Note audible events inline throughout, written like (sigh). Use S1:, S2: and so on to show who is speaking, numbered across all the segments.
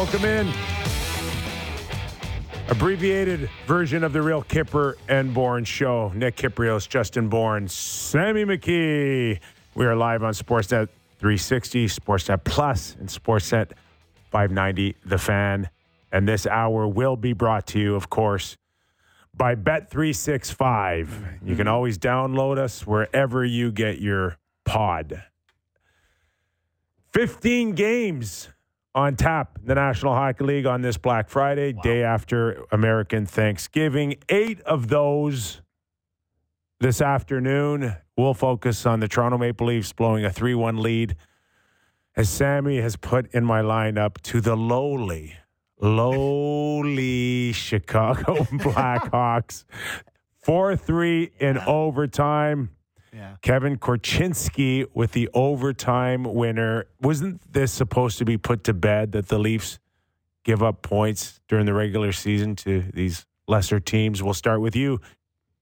S1: Welcome in. Abbreviated version of the real Kyper and Bourne show. Nick Kypreos, Justin Bourne, Sammy McKee. We are live on Sportsnet 360, Sportsnet Plus, and Sportsnet 590, The Fan. And this hour will be brought to you, of course, by Bet365. You can mm-hmm. always download us wherever you get your pod. 15 games on tap the National Hockey League on this Black Friday, day after American Thanksgiving. Eight of those this afternoon. We'll focus on the Toronto Maple Leafs blowing a 3 1 lead as Sammy has put in my lineup to the lowly, lowly (laughs) Chicago Blackhawks. 4 3 in overtime.
S2: Yeah.
S1: Kevin Korchinski with the overtime winner. Wasn't this supposed to be put to bed that the Leafs give up points during the regular season to these lesser teams? We'll start with you,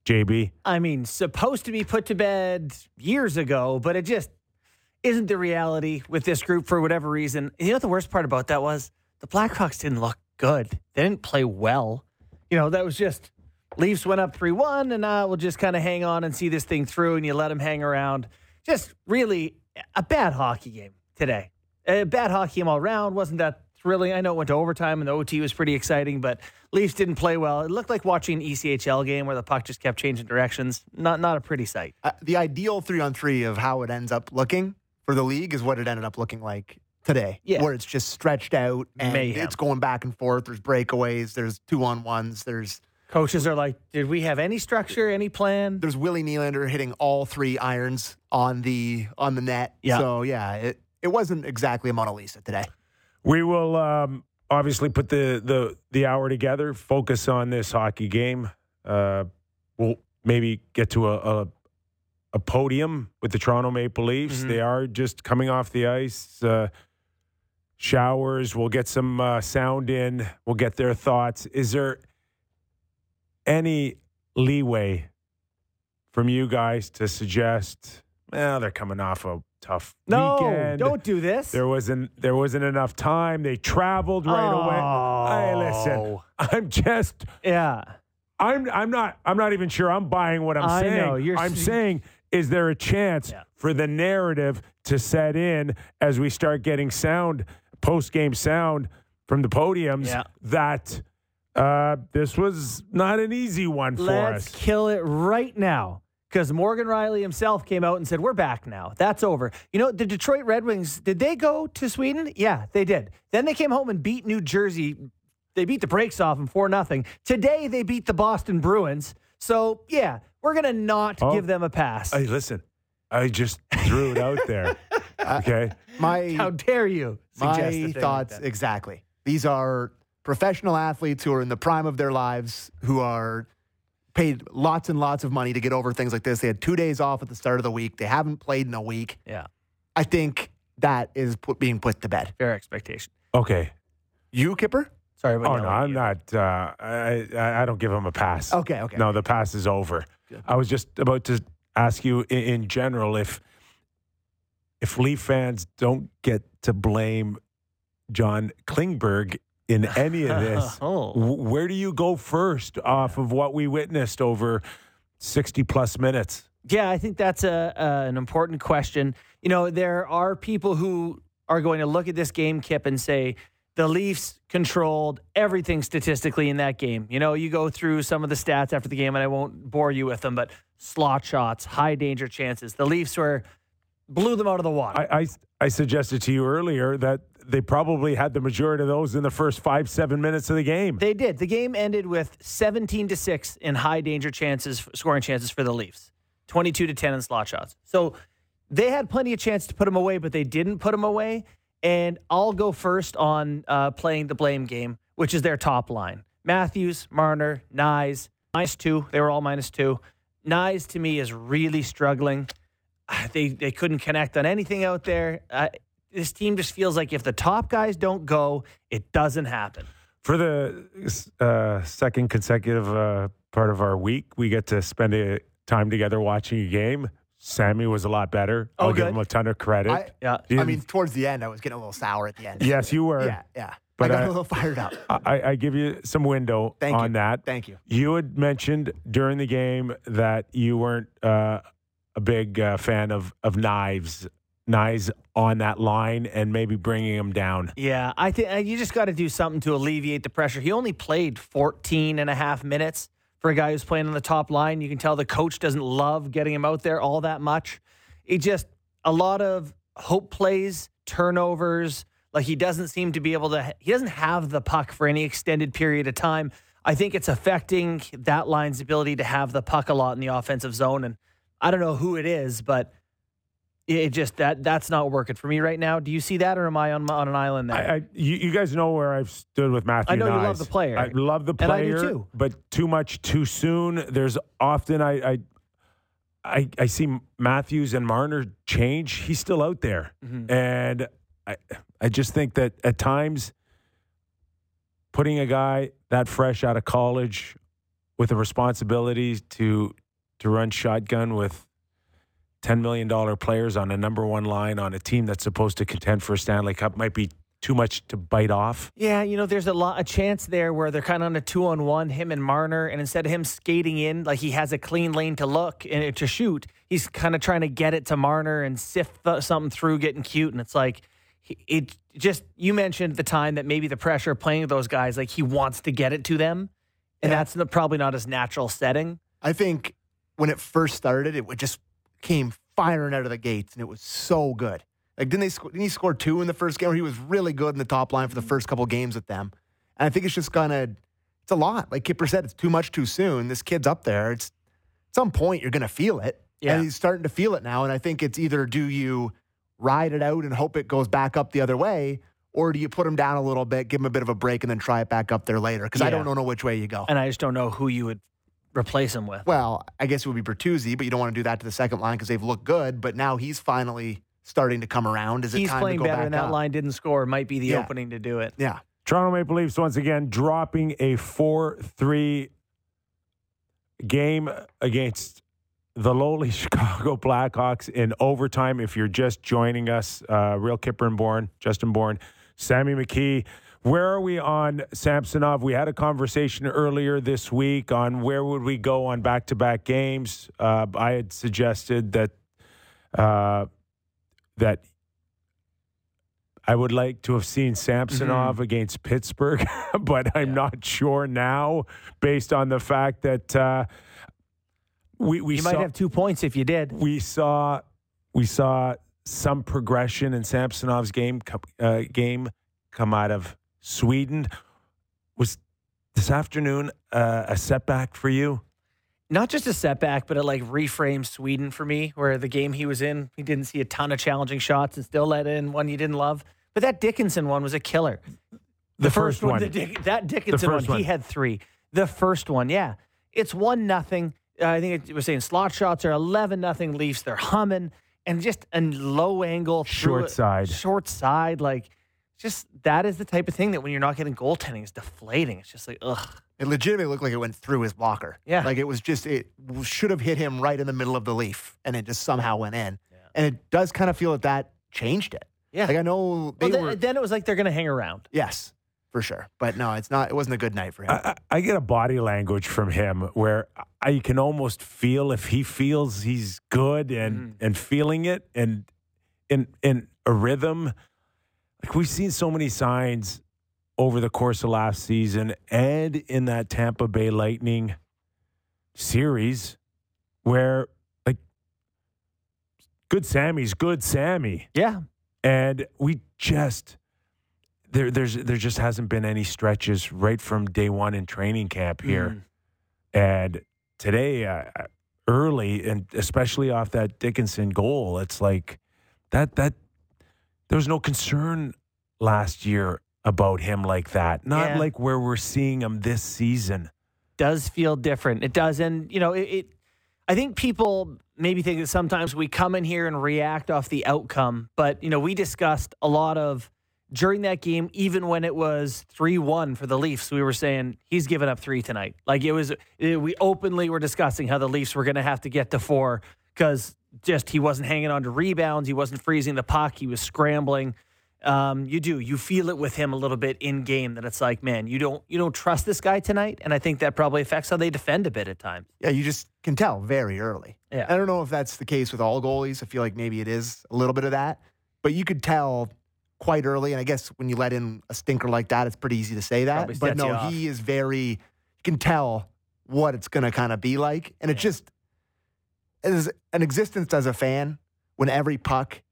S1: JB.
S2: I mean, supposed to be put to bed years ago, but it just isn't the reality with this group for whatever reason. You know what the worst part about that was? The Blackhawks didn't look good. They didn't play well. You know, that was just Leafs went up 3 1, and uh, we'll just kind of hang on and see this thing through, and you let them hang around. Just really a bad hockey game today. A bad hockey game all around. Wasn't that thrilling? I know it went to overtime, and the OT was pretty exciting, but Leafs didn't play well. It looked like watching an ECHL game where the puck just kept changing directions. Not, not a pretty sight.
S3: Uh, the ideal three on three of how it ends up looking for the league is what it ended up looking like today.
S2: Yeah.
S3: Where it's just stretched out and
S2: Mayhem.
S3: it's going back and forth. There's breakaways, there's two on ones, there's
S2: Coaches are like, did we have any structure, any plan?
S3: there's Willie Nylander hitting all three irons on the on the net.
S2: Yeah.
S3: So yeah, it it wasn't exactly a Mona Lisa today.
S1: We will um, obviously put the, the, the hour together, focus on this hockey game. Uh, we'll maybe get to a, a, a podium with the Toronto Maple Leafs.
S2: Mhm.
S1: They are just coming off the ice. Uh, showers. We'll get some uh, sound in. We'll get their thoughts. Is there any leeway from you guys to suggest? Well, they're coming off a tough
S2: No,
S1: weekend.
S2: don't do this.
S1: There wasn't there wasn't enough time. They traveled right away. Hey, oh. listen,
S2: Oh.
S1: I'm just
S2: Yeah.
S1: I'm I'm not I'm not even sure I'm buying what I'm
S2: I
S1: saying.
S2: know, you're
S1: I'm saying is there a chance
S2: Yeah.
S1: for the narrative to set in as we start getting sound post game sound from the podiums
S2: Yeah.
S1: that uh, this was not an easy one for us.
S2: Let's
S1: us.
S2: kill it right now. Because Morgan Rielly himself came out and said, We're back now. That's over. You know, the Detroit Red Wings, did they go to Sweden? Yeah, they did. Then they came home and beat New Jersey. They beat the brakes off them 4 nothing. Today, they beat the Boston Bruins. So, yeah, we're going to not
S1: Oh.
S2: give them a pass.
S1: Hey, listen, I just threw it out there. (laughs) Okay.
S3: My
S2: How dare you suggest a
S3: my
S2: thing like
S3: thoughts
S2: that.
S3: exactly. These are professional athletes who are in the prime of their lives, who are paid lots and lots of money to get over things like this. They had two days off at the start of the week. They haven't played in a week.
S2: Yeah,
S3: I think that is put, being put to bed.
S2: fair expectation.
S1: Okay.
S3: You, Kyper?
S2: Sorry about
S1: Oh
S2: yelling
S1: no, I'm
S2: you.
S1: not. Uh, I, I I don't give him a pass.
S3: Okay, okay.
S1: No, the pass is over.
S3: Good.
S1: I was just about to ask you in, in general if if Leaf fans don't get to blame John Klingberg in any of this, (laughs)
S2: Oh.
S1: where do you go first off of what we witnessed over 60 plus minutes?
S2: Yeah, I think that's a, uh, an important question. You know, there are people who are going to look at this game, Kip, and say the Leafs controlled everything statistically in that game. You know, you go through some of the stats after the game, and I won't bore you with them, but slot shots, high danger chances. The Leafs were blew them out of the water.
S1: I, I, I suggested to you earlier that they probably had the majority of those in the first five, seven minutes of the game.
S2: They did. The game ended with 17 to 6 in high danger chances, scoring chances for the Leafs, 22 to 10 in slot shots. So they had plenty of chance to put them away, but they didn't put them away. And I'll go first on uh, playing the blame game, which is their top line Matthews, Marner, Knies, minus two. They were all minus two. Knies to me is really struggling. (sighs) They they couldn't connect on anything out there. Uh, this team just feels like if the top guys don't go, it doesn't happen.
S1: For the uh, second consecutive uh, part of our week, we get to spend a time together watching a game. Sammy was a lot better.
S2: Oh,
S1: I'll give him a ton of credit.
S3: I-
S2: Yeah.
S1: He
S3: I mean, towards the end, I was getting a little sour at the end.
S1: yes, you were.
S3: Yeah, yeah.
S1: But
S3: I got
S1: I-
S3: a little fired up.
S1: I, I give you some window
S3: Thank
S1: on
S3: you.
S1: that.
S3: Thank you.
S1: You had mentioned during the game that you weren't uh, a big uh, fan of of Knies, Knies on that line, and maybe bringing him down.
S2: Yeah, I think uh, you just got to do something to alleviate the pressure. He only played 14 and a half minutes for a guy who's playing on the top line. You can tell the coach doesn't love getting him out there all that much. It just a lot of hope plays, turnovers. Like he doesn't seem to be able to. He doesn't have the puck for any extended period of time. I think it's affecting that line's ability to have the puck a lot in the offensive zone. And I don't know who it is, but it just that that's not working for me right now. Do you see that, or am I on on an island there?
S1: I, I you, you guys know where I've stood with Matthew.
S2: I know you love the player.
S1: I love the
S2: And I do
S1: player,
S2: too.
S1: but too much too soon. There's often I I I, I see Matthews and Marner change. He's still out there,
S2: Mhm.
S1: and I I just think that at times putting a guy that fresh out of college with the responsibility to to run shotgun with ten million dollar players on a number one line on a team that's supposed to contend for a Stanley Cup might be too much to bite off.
S2: Yeah, you know, there's a lot a chance there where they're kind of on a two on one, him and Marner, and instead of him skating in like he has a clean lane to look and to shoot, he's kind of trying to get it to Marner and sift th- something through, getting cute, and it's like it just you mentioned the time that maybe the pressure of playing with those guys, like he wants to get it to them, and
S3: Yeah.
S2: that's the, probably not his natural setting.
S3: I think when it first started, it would just came firing out of the gates, and it was so good. Like, didn't they? Sc- didn't he score two in the first game? Where he was really good in the top line for the first couple games with them. And I think it's just gonna. It's a lot. Like Kyper said, it's too much too soon. This kid's up there. It's at some point you're gonna feel it,
S2: Yeah.
S3: and he's starting to feel it now. And I think it's either do you ride it out and hope it goes back up the other way, or do you put him down a little bit, give him a bit of a break, and then try it back up there later? Because I don't know which way you go.
S2: And I just don't know who you would replace him with.
S3: Well, I guess it would be Bertuzzi, but you don't want to do that to the second line because they've looked good. But now he's finally starting to come around. Is it
S2: He's
S3: time
S2: playing
S3: to go
S2: better,
S3: back
S2: and that
S3: up?
S2: line didn't score. Might be the
S3: Yeah.
S2: opening to do it.
S3: Yeah,
S1: Toronto Maple Leafs once again dropping a 4 3 game against the lowly (laughs) Chicago Blackhawks in overtime. If you're just joining us, uh, Real Kyper and Bourne, Justin Bourne, Sammy McKee. Where are we on Samsonov? We had a conversation earlier this week on where would we go on back-to-back games. Uh, I had suggested that uh, that I would like to have seen Samsonov against Pittsburgh, (laughs) but I'm not sure now, based on the fact that uh, we we
S2: You
S1: saw
S2: might have two points if you did.
S1: we saw we saw some progression in Samsonov's game uh, game come out of Sweden. Was this afternoon uh, a setback for you?
S2: not just a setback, but it like reframed Sweden for me, where the game he was in, he didn't see a ton of challenging shots and still let in one you didn't love. But that Dickinson one was a killer.
S1: The, first, one.
S2: the Dick, that Dickinson one,
S1: first one.
S2: he had three. The first one, yeah, it's one nothing. Uh, I think it was saying slot shots are eleven nothing Leafs. They're humming and just a low angle,
S1: Short side.
S2: short side, like. Just that is the type of thing that when you're not getting goaltending, is deflating. It's just like ugh.
S3: it legitimately looked like it went through his blocker.
S2: Yeah.
S3: like it was just it should have hit him right in the middle of the leaf, and it just somehow went in. And it does kind of feel that that changed it.
S2: Yeah.
S3: Like I know they
S2: Well, then,
S3: were
S2: then it was like they're going to hang around.
S3: yes for sure, but no, it's not. It wasn't a good night for him.
S1: I, I I get a body language from him where I can almost feel if he feels he's good and mm. and feeling it and in in a rhythm. Like we've seen so many signs over the course of last season and in that Tampa Bay Lightning series where like good Sammy's good Sammy.
S2: Yeah.
S1: And we just there there's there just hasn't been any stretches right from day one in training camp here. And today, uh, early and especially off that Dickinson goal, it's like that that there was no concern last year about him like that. Not
S2: Yeah.
S1: like where we're seeing him this season.
S2: does feel different. It does, and you know, it. it I think people maybe think that sometimes we come in here and react off the outcome, but you know, we discussed a lot of during that game, even when it was three one for the Leafs, we were saying he's given up three tonight. Like it was, it, we openly were discussing how the Leafs were going to have to get to four because just he wasn't hanging on to rebounds, he wasn't freezing the puck, he was scrambling. Um, you do. You feel it with him a little bit in game that it's like, man, you don't you don't trust this guy tonight, and I think that probably affects how they defend a bit at times.
S3: Yeah, you just can tell very early.
S2: Yeah.
S3: I don't know if that's the case with all goalies. I feel like maybe it is a little bit of that, but you could tell quite early. And I guess when you let in a stinker like that, it's pretty easy to say that. But no, he is very. You can tell what it's going to kind of be like, and it just is an existence as a fan when every puck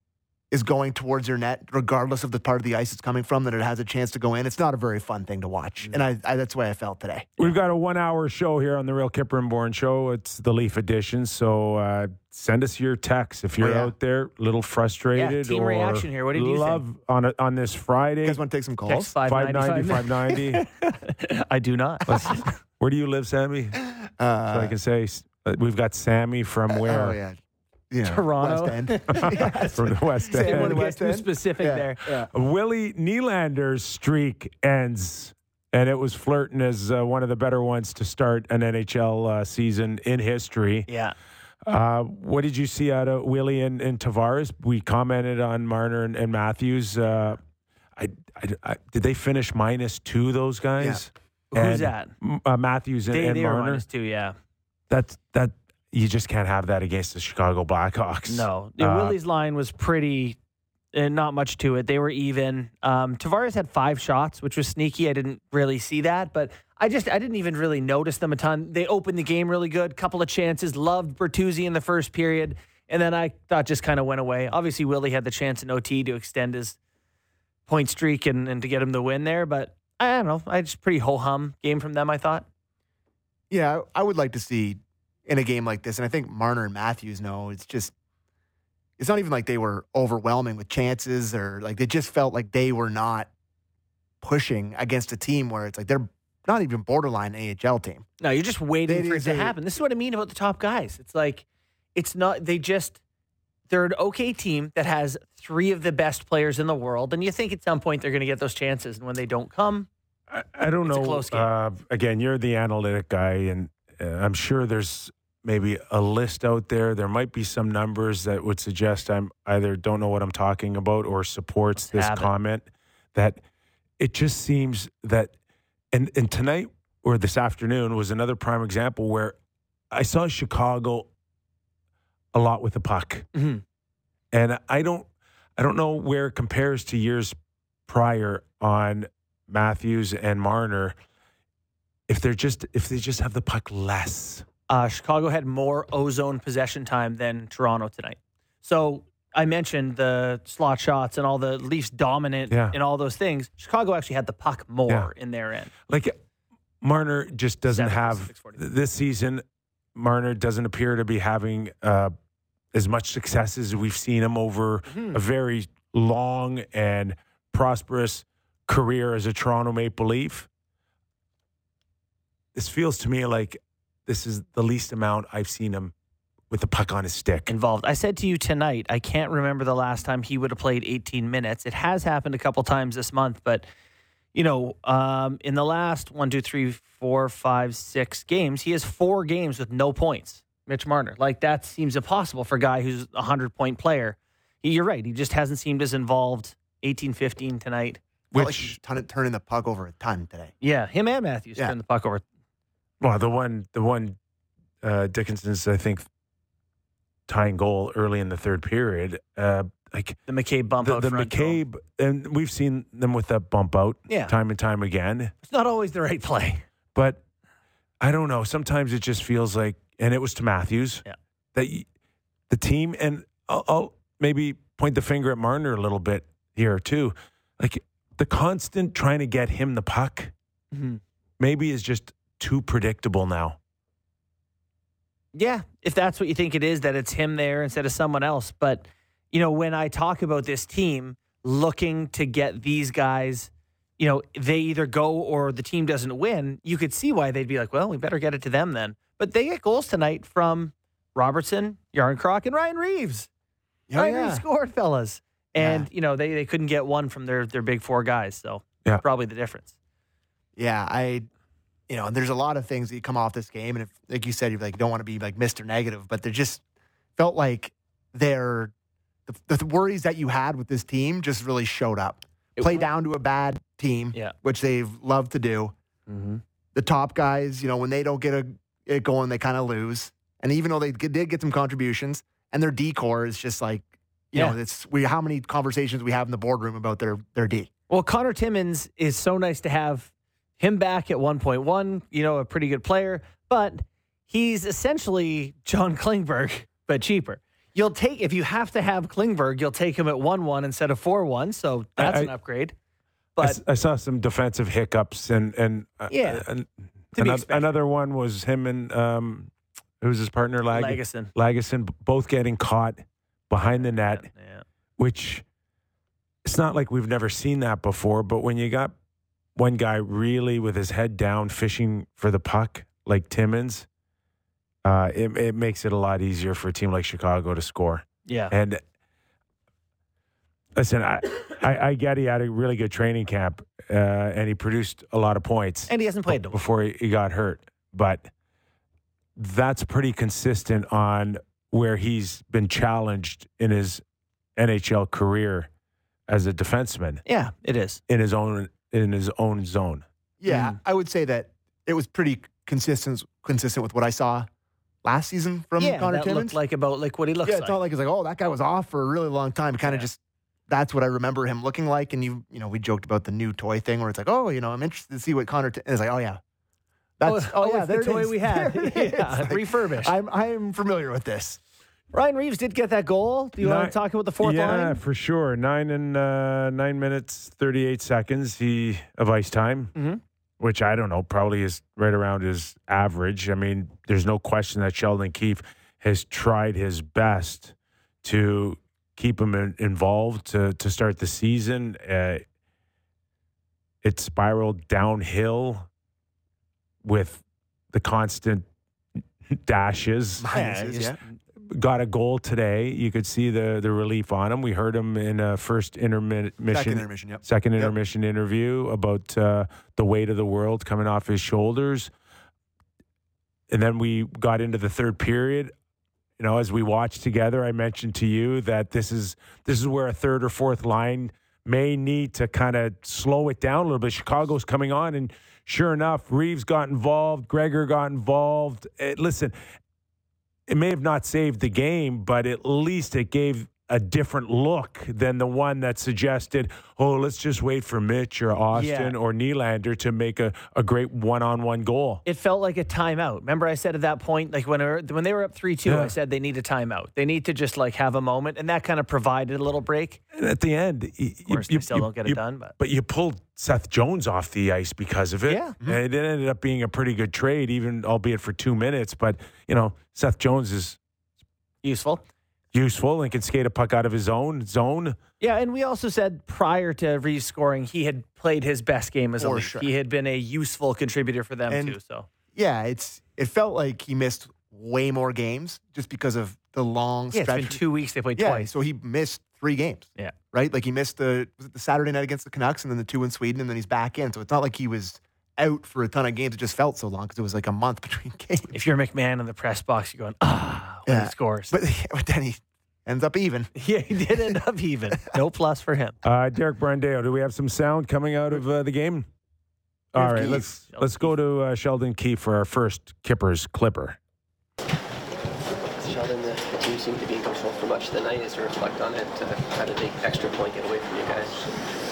S3: is going towards your net, regardless of the part of the ice it's coming from, that it has a chance to go in. It's not a very fun thing to watch, and I, I that's the way I felt today.
S1: We've got a one hour show here on the Real Kyper and Bourne Show. It's the Leaf edition. So uh, send us your text if you're
S3: Oh, yeah.
S1: out there, a little frustrated.
S2: team
S1: or
S2: reaction here. What did you think?
S1: love on a, on this Friday?
S3: You guys want to take some calls?
S2: Text
S1: 590,
S2: 590.
S1: 590. (laughs)
S2: I do not.
S1: Where do you live, Sammy? So
S3: Uh,
S1: I can say we've got Sammy from where?
S3: Oh yeah, you know,
S2: Toronto.
S3: West End. (laughs) Yes.
S1: From the West
S3: Say
S2: Didn't want
S1: End.
S2: to
S3: West
S2: get too
S3: End?
S2: specific
S3: Yeah,
S2: there.
S3: yeah.
S1: Willie Nylander's streak ends, and it was flirting as uh, one of the better ones to start an NHL uh, season in history.
S2: Yeah.
S1: Uh, what did you see out of Willie and, and Tavares? We commented on Marner and, and Matthews. Uh, I, I, I- did they finish minus two? Those guys.
S2: Who's
S1: And,
S2: that?
S1: Uh, Matthews and,
S2: They,
S1: and
S2: they were
S1: Marner.
S2: minus two, yeah.
S1: That's that. You just can't have that against the Chicago Blackhawks.
S2: No. The
S1: Uh,
S2: Willie's line was pretty, uh, not much to it. They were even. Um, Tavares had five shots, which was sneaky. I didn't really see that, but I just, I didn't even really notice them a ton. They opened the game really good, couple of chances, loved Bertuzzi in the first period, and then I thought just kind of went away. Obviously, Willie had the chance in OT to extend his point streak and, and to get him the win there, but I don't know. I just pretty ho hum game from them, I thought.
S3: Yeah, I would like to see in a game like this, and I think Marner and Matthews know it's just. It's not even like they were overwhelming with chances, or like they just felt like they were not pushing against a team where it's like they're not even borderline AHL team.
S2: No, you're just waiting
S3: It
S2: for it
S3: is
S2: to happen. This is what I mean about the top guys. It's like it's not they just they're an okay team that has three of the best players in the world, and you think at some point they're going to get those chances, and when they don't come,
S1: I, I don't
S2: It's
S1: know. Uh, again, you're the analytic guy, and uh, I'm sure there's maybe a list out there. There might be some numbers that would suggest I'm either don't know what I'm talking about or supports this
S2: have it.
S1: comment. That it just seems that, and and tonight or this afternoon was another prime example where I saw Chicago a lot with the puck,
S2: Mhm.
S1: and I don't I don't know where it compares to years prior on Matthews and Marner. If they're just if they just have the puck less,
S2: uh, Chicago had more ozone possession time than Toronto tonight. So I mentioned the slot shots and all the Leafs dominant
S1: Yeah.
S2: and all those things. Chicago actually had the puck more
S1: Yeah.
S2: in their end.
S1: like Marner just doesn't
S2: Seven,
S1: have this season. Marner doesn't appear to be having uh, as much success as we've seen him over
S2: Hmm.
S1: a very long and prosperous career as a Toronto Maple Leaf. This feels to me like this is the least amount I've seen him with the puck on his stick.
S2: involved. I said to you tonight, I can't remember the last time he would have played 18 minutes. It has happened a couple times this month, but you know, um, in the last one, two, three, four, five, six games, he has four games with no points. Mitch Marner, like that seems impossible for a guy who's a hundred point player. He- You're right. He just hasn't seemed as involved. 18, 15 tonight.
S3: Felt like
S1: Which-
S3: he's ton- turning the puck over a ton today.
S2: Yeah, him and Matthews
S3: Yeah.
S2: turned the puck over.
S1: Well, the one, the one, uh, Dickinson's, I think, tying goal early in the third period. Uh, like
S2: The McCabe bump
S1: the,
S2: out
S1: the
S2: front to him.
S1: McCabe, and we've seen them with that bump out
S2: Yeah.
S1: time and time again.
S2: It's not always the right play.
S1: But I don't know. Sometimes it just feels like, and it was to Matthews,
S2: Yeah.
S1: that y- the team, and I'll, I'll maybe point the finger at Marner a little bit here too. Like the constant trying to get him the puck
S2: Mhm.
S1: maybe is just too predictable now.
S2: Yeah, if that's what you think it is, that it's him there instead of someone else. But, you know, when I talk about this team looking to get these guys, you know, they either go or the team doesn't win, you could see why they'd be like, well, we better get it to them then. But they get goals tonight from Robertson, Jarnkrok, and Ryan Reaves.
S3: Oh,
S2: Ryan
S3: yeah.
S2: Reaves scored, fellas. And,
S3: Yeah.
S2: you know, they, they couldn't get one from their, their big four guys. So
S1: Yeah.
S2: probably the difference.
S3: Yeah, I, you know, and there's a lot of things that you come off this game, and if, like you said, you like don't want to be like Mister Negative, but they just felt like they're the, the worries that you had with this team just really showed up.
S2: It
S3: Play
S2: wa-
S3: down to a bad team,
S2: Yeah.
S3: which they've loved to do.
S2: Mm-hmm.
S3: The top guys, you know, when they don't get a, it going, they kind of lose. And even though they did get some contributions, and their decor is just like, you
S2: Yeah.
S3: know, it's we how many conversations we have in the boardroom about their their D.
S2: Well, Conor Timmins is so nice to have him back at 1.1, you know, a pretty good player, but he's essentially John Klingberg, (laughs) but cheaper. You'll take, if you have to have Klingberg, you'll take him at 1 1 instead of 4 1. So that's
S1: I-
S2: an upgrade.
S1: I
S2: But
S1: s- I, saw some defensive hiccups, and and uh,
S2: Yeah,
S1: and another, another one was him and um, who's his partner, Lag-
S2: Legason.
S1: Lagesson, both getting caught behind the net,
S2: Yeah.
S1: which it's not like we've never seen that before. But when you got one guy really with his head down fishing for the puck, like Timmins, uh, it, it makes it a lot easier for a team like Chicago to score.
S2: Yeah.
S1: And listen, I, I, I get he had a really good training camp, uh, and he produced a lot of points
S2: And he hasn't played them.
S1: before he, he got hurt. But that's pretty consistent on where he's been challenged in his NHL career as a defenseman
S2: Yeah, it is.
S1: in his own in his own zone.
S3: Yeah,
S2: Mm.
S3: I would say that it was pretty consistent consistent with what I saw last season from
S2: yeah,
S3: Conor
S2: that
S3: Timmins.
S2: looked like about like what he looks
S3: yeah,
S2: like.
S3: it's not like it's like, oh, that guy was off for a really long time. Kind of
S2: Yeah.
S3: just that's what I remember him looking like. And you, you know, we joked about the new toy thing where it's like, oh, you know, I'm interested to see what Conor. T-. And it's like, oh yeah, that's
S2: oh,
S3: yeah,
S2: it's
S3: there
S2: the toy
S3: is.
S2: we had. (laughs)
S3: There
S2: yeah.
S3: Like,
S2: refurbished.
S3: I'm I'm familiar with this.
S2: Ryan Reaves did get that goal. Do you want to talk about the fourth
S1: yeah,
S2: line?
S1: Yeah, for sure. Nine and uh, nine minutes thirty eight seconds. He of ice time,
S2: Mhm.
S1: which I don't know, probably is right around his average. I mean, there's no question that Sheldon Keefe has tried his best to keep him in, involved to to start the season. Uh, it spiraled downhill with the constant dashes
S3: Minuses, yeah.
S1: Got a goal today. You could see the the relief on him. We heard him in a first intermission,
S3: Second intermission. Yep.
S1: second
S3: Yep.
S1: interview about uh, the weight of the world coming off his shoulders. And then we got into the third period. You know, as we watched together, I mentioned to you that this is this is where a third or fourth line may need to kind of slow it down a little bit. Chicago's coming on, and sure enough, Reaves got involved, Gregor got involved. Eh, listen, it may have not saved the game, but at least it gave a different look than the one that suggested, oh, let's just wait for Mitch or Austin
S2: Yeah.
S1: or Nylander to make a, a great one on one goal.
S2: It felt like a timeout. Remember, I said at that point, like when they were, when they were up three two,
S1: Yeah.
S2: I said they need a timeout. They need to just like have a moment, and that kind of provided a little break.
S1: And at the end, of
S2: Of course, they still don't get it done, but
S1: But you pulled Seth Jones off the ice because of it.
S2: Yeah. Mm-hmm.
S1: And it ended up being a pretty good trade, even albeit for two minutes. But, you know, Seth Jones is
S2: useful.
S1: Useful and can skate a puck out of his own zone.
S2: Yeah, and we also said prior to Reaves scoring, he had played his best game as a
S3: For
S2: lead.
S3: sure.
S2: He had been a useful contributor for them
S3: And-
S2: too. So
S3: Yeah, it's it felt like he missed way more games just because of the long
S2: yeah, it's
S3: stretch.
S2: been two weeks. They played
S3: yeah,
S2: twice.
S3: so he missed three games.
S2: Yeah.
S3: right. Like he missed the was it the Saturday night against the Canucks and then the two in Sweden and then he's back in. So it's not like he was out for a ton of games. It just felt so long because it was like a month (laughs) between games.
S2: If you're McMahon in the press box, you're going ah when
S3: Yeah.
S2: he scores.
S3: But, (laughs) but then he ends up even. (laughs)
S2: yeah, he did end up even. No plus for him.
S1: Uh, Derek Brandeo, do we have some sound coming out of uh, the game? All
S3: have
S1: right,
S3: Keefe.
S1: let's
S2: Sheldon
S1: let's go to uh, Sheldon Keefe for our first Kypers Clipper.
S4: Sheldon, the, the team seemed to be in control for much of the night. As you reflect on it, uh, how did the extra point get away from you guys?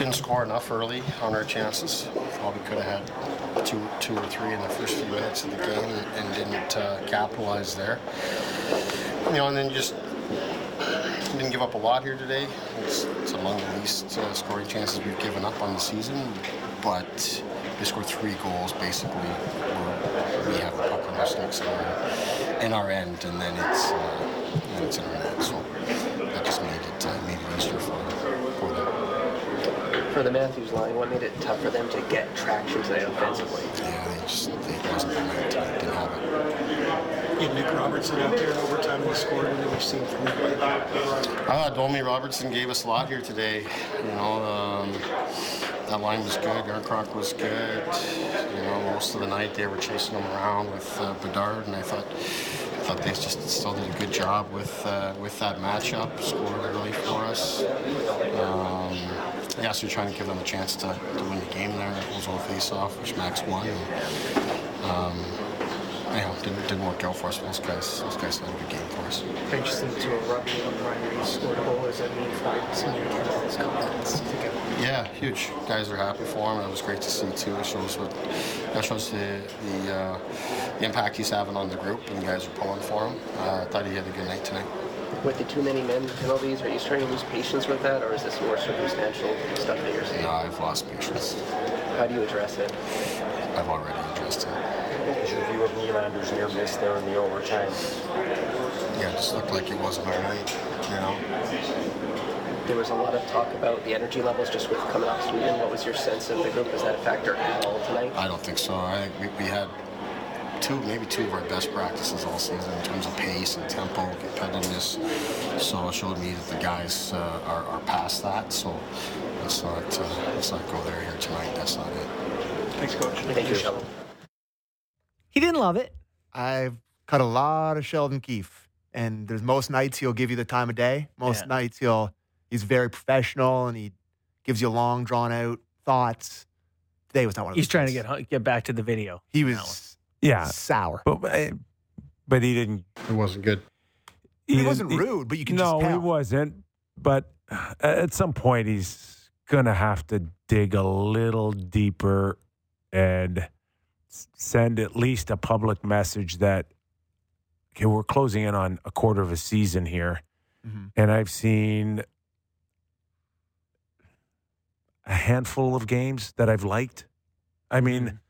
S5: Didn't score enough early on our chances. Probably could have had two, two or three in the first few minutes of the game and didn't uh, capitalize there. You know, and then just didn't give up a lot here today. It's, it's among the least uh, scoring chances we've given up on the season, but they scored three goals basically we have the puck in our sticks in our, in our end, and then it's uh, then it's in our net. So that just made it uh, made it easier for, them.
S4: For the Matthews line, what made it tough for them to get traction today offensively?
S5: Yeah, they just they wasn't the night. I didn't have it.
S6: You had Nick Robertson out there in overtime and he scored. What have you seen from him?
S5: Uh, Domi Robertson gave us a lot here today. You know, um, that line was good. Jarnkrok was good. You know, most of the night they were chasing him around with uh, Bedard, and I thought, I thought they just still did a good job with uh, with that matchup. Scored early for us. Um, yeah, so you're trying to give them a chance to, to win the game there. It was all face-off, which Max won. And, um, anyhow, didn't, didn't work out for us. Those guys, those guys had a good game for us.
S6: Interesting to erupt when Ryan Reaves scored a goal. Does that mean for some of your his confidence to
S5: Yeah, huge. Guys are happy for him. It was great to see too. It shows what that shows the the, uh, the impact he's having on the group, and the guys are pulling for him. Uh, I thought he had a good night tonight.
S4: With the too many men penalties, are you starting to lose patience with that, or is this more circumstantial stuff that you're seeing?
S5: No, I've lost patience.
S4: How do you address it?
S5: I've already addressed it.
S7: What was your view of Nylander's near miss there in the overtime?
S5: Yeah, it just looked like it wasn't our night. You know.
S4: There was a lot of talk about the energy levels just with coming off Sweden. What was your sense of the group? Was that a factor at all tonight?
S5: I don't think so. I think we, we had two, maybe two of our best practices all season in terms of pace and tempo, competitiveness. So it showed me that the guys uh, are, are past that. So let's not uh, let's not go there here tonight. That's not it.
S6: Thanks, Coach.
S4: Thank you, Sheldon.
S2: He didn't love it.
S3: I've cut a lot of Sheldon Keefe, and there's most nights he'll give you the time of day. Most
S2: Yeah.
S3: nights he'll he's very professional and he gives you long, drawn out thoughts. Today was not one of those.
S2: He's
S3: those
S2: trying to get get back to the video.
S3: He was
S1: Yeah,
S3: sour.
S1: but eh, but he didn't.
S5: It wasn't good.
S3: He,
S1: didn't-
S3: wasn't rude, but you can
S1: no,
S3: just tell.
S1: he wasn't. But uh, at some point, he's gonna have to dig a little deeper and s- send at least a public message that okay, we're closing in on a quarter of a season here,
S3: Mhm.
S1: and I've seen a handful of games that I've liked. I mean,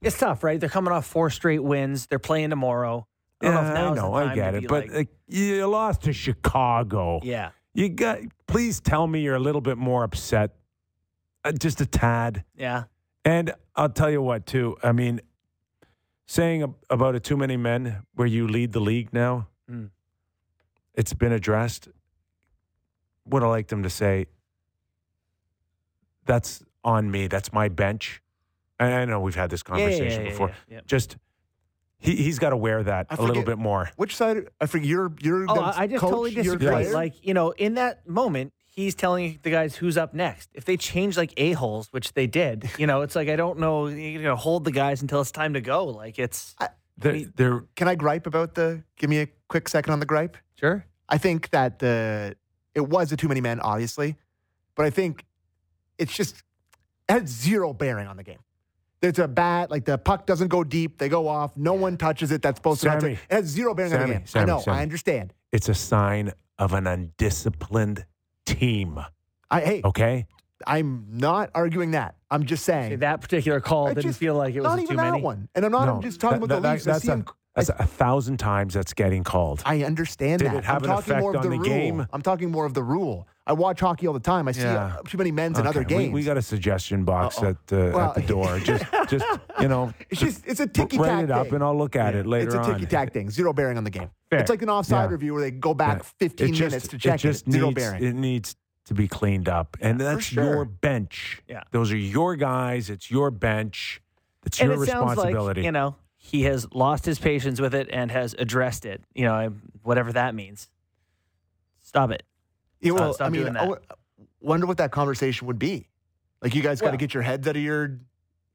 S2: It's tough, right? They're coming off four straight wins. They're playing tomorrow. I don't know if
S1: yeah, I know, I get it, but
S2: like-
S1: like, you lost to Chicago.
S2: yeah,
S1: You got. Please tell me you're a little bit more upset, uh, just a tad.
S2: yeah.
S1: And I'll tell you what, too. I mean, saying about a too many men where you lead the league now,
S2: Mm.
S1: it's been addressed. Would have liked them to say, "That's on me. That's my bench." And I know we've had this
S2: Yeah, yeah,
S1: conversation
S2: yeah,
S1: before.
S2: yeah, yeah.
S1: Just he he's got to wear that a little bit more.
S3: Which side? I think You're you're.
S2: Oh, I I just
S3: coach,
S2: totally disagree. Like, you know, in that moment, he's telling the guys who's up next. If they change like a-holes, which they did, you know, it's like, I don't know, you're going to hold the guys until it's time to go. Like, it's
S1: They're, they're
S3: Can I gripe about the? Give me a quick second on the gripe.
S2: sure.
S3: I think that the it was a too many men, obviously, but I think it's just it had zero bearing on the game. There's a bat, like the puck doesn't go deep; they go off. No one touches it. That's supposed to.
S1: Sammy.
S3: It has zero bearing on the game.
S1: Sammy,
S3: I know.
S1: Sammy.
S3: I understand.
S1: it's a sign of an undisciplined team.
S3: I hey,
S1: Okay,
S3: I'm not arguing that. I'm just saying
S2: That particular call
S3: I
S2: didn't
S3: just-
S2: feel like it was
S3: not
S2: too
S3: even
S2: many.
S3: that one. And I'm not
S1: No,
S3: just talking
S1: that-
S3: about the
S1: that-
S3: Leafs. I
S1: That's,
S3: see
S1: a,
S3: 'em-
S1: that's a thousand times that's getting called.
S3: I understand
S1: Did
S3: that.
S1: it have
S3: I'm
S1: an
S3: talking
S1: effect
S3: more of
S1: on
S3: the,
S1: the
S3: rule.
S1: game?
S3: I'm talking more of the rule. I watch hockey all the time. I see
S1: Yeah.
S3: uh, too many men's in other
S1: Okay, we-
S3: games.
S1: We, got a suggestion box
S3: Uh-oh.
S1: at, uh,
S3: Well-
S1: at the door. (laughs) Just, just you know, (laughs)
S3: It's just it's a ticky
S1: write
S3: tack.
S1: it up, and I'll look at it later
S3: It's a ticky tack thing. Zero bearing on the game.
S1: Fair.
S3: It's like an offside
S1: Yeah.
S3: review where they go back
S1: Yeah.
S3: 15
S1: just-
S3: minutes to check it.
S1: just
S3: Zero
S1: needs,
S3: bearing.
S1: It needs to be cleaned up, and that's
S3: sure.
S1: your bench.
S2: Yeah.
S1: those are your guys. It's your bench. It's
S2: and
S1: your
S2: it sounds
S1: responsibility.
S2: like, you know, he has lost his patience with it and has addressed it, you know, whatever that means. Stop it.
S3: Yeah, well,
S2: stop
S3: I mean,
S2: doing that.
S3: I w- wonder what that conversation would be. Like you guys got to
S2: Well-
S3: get your heads out of your,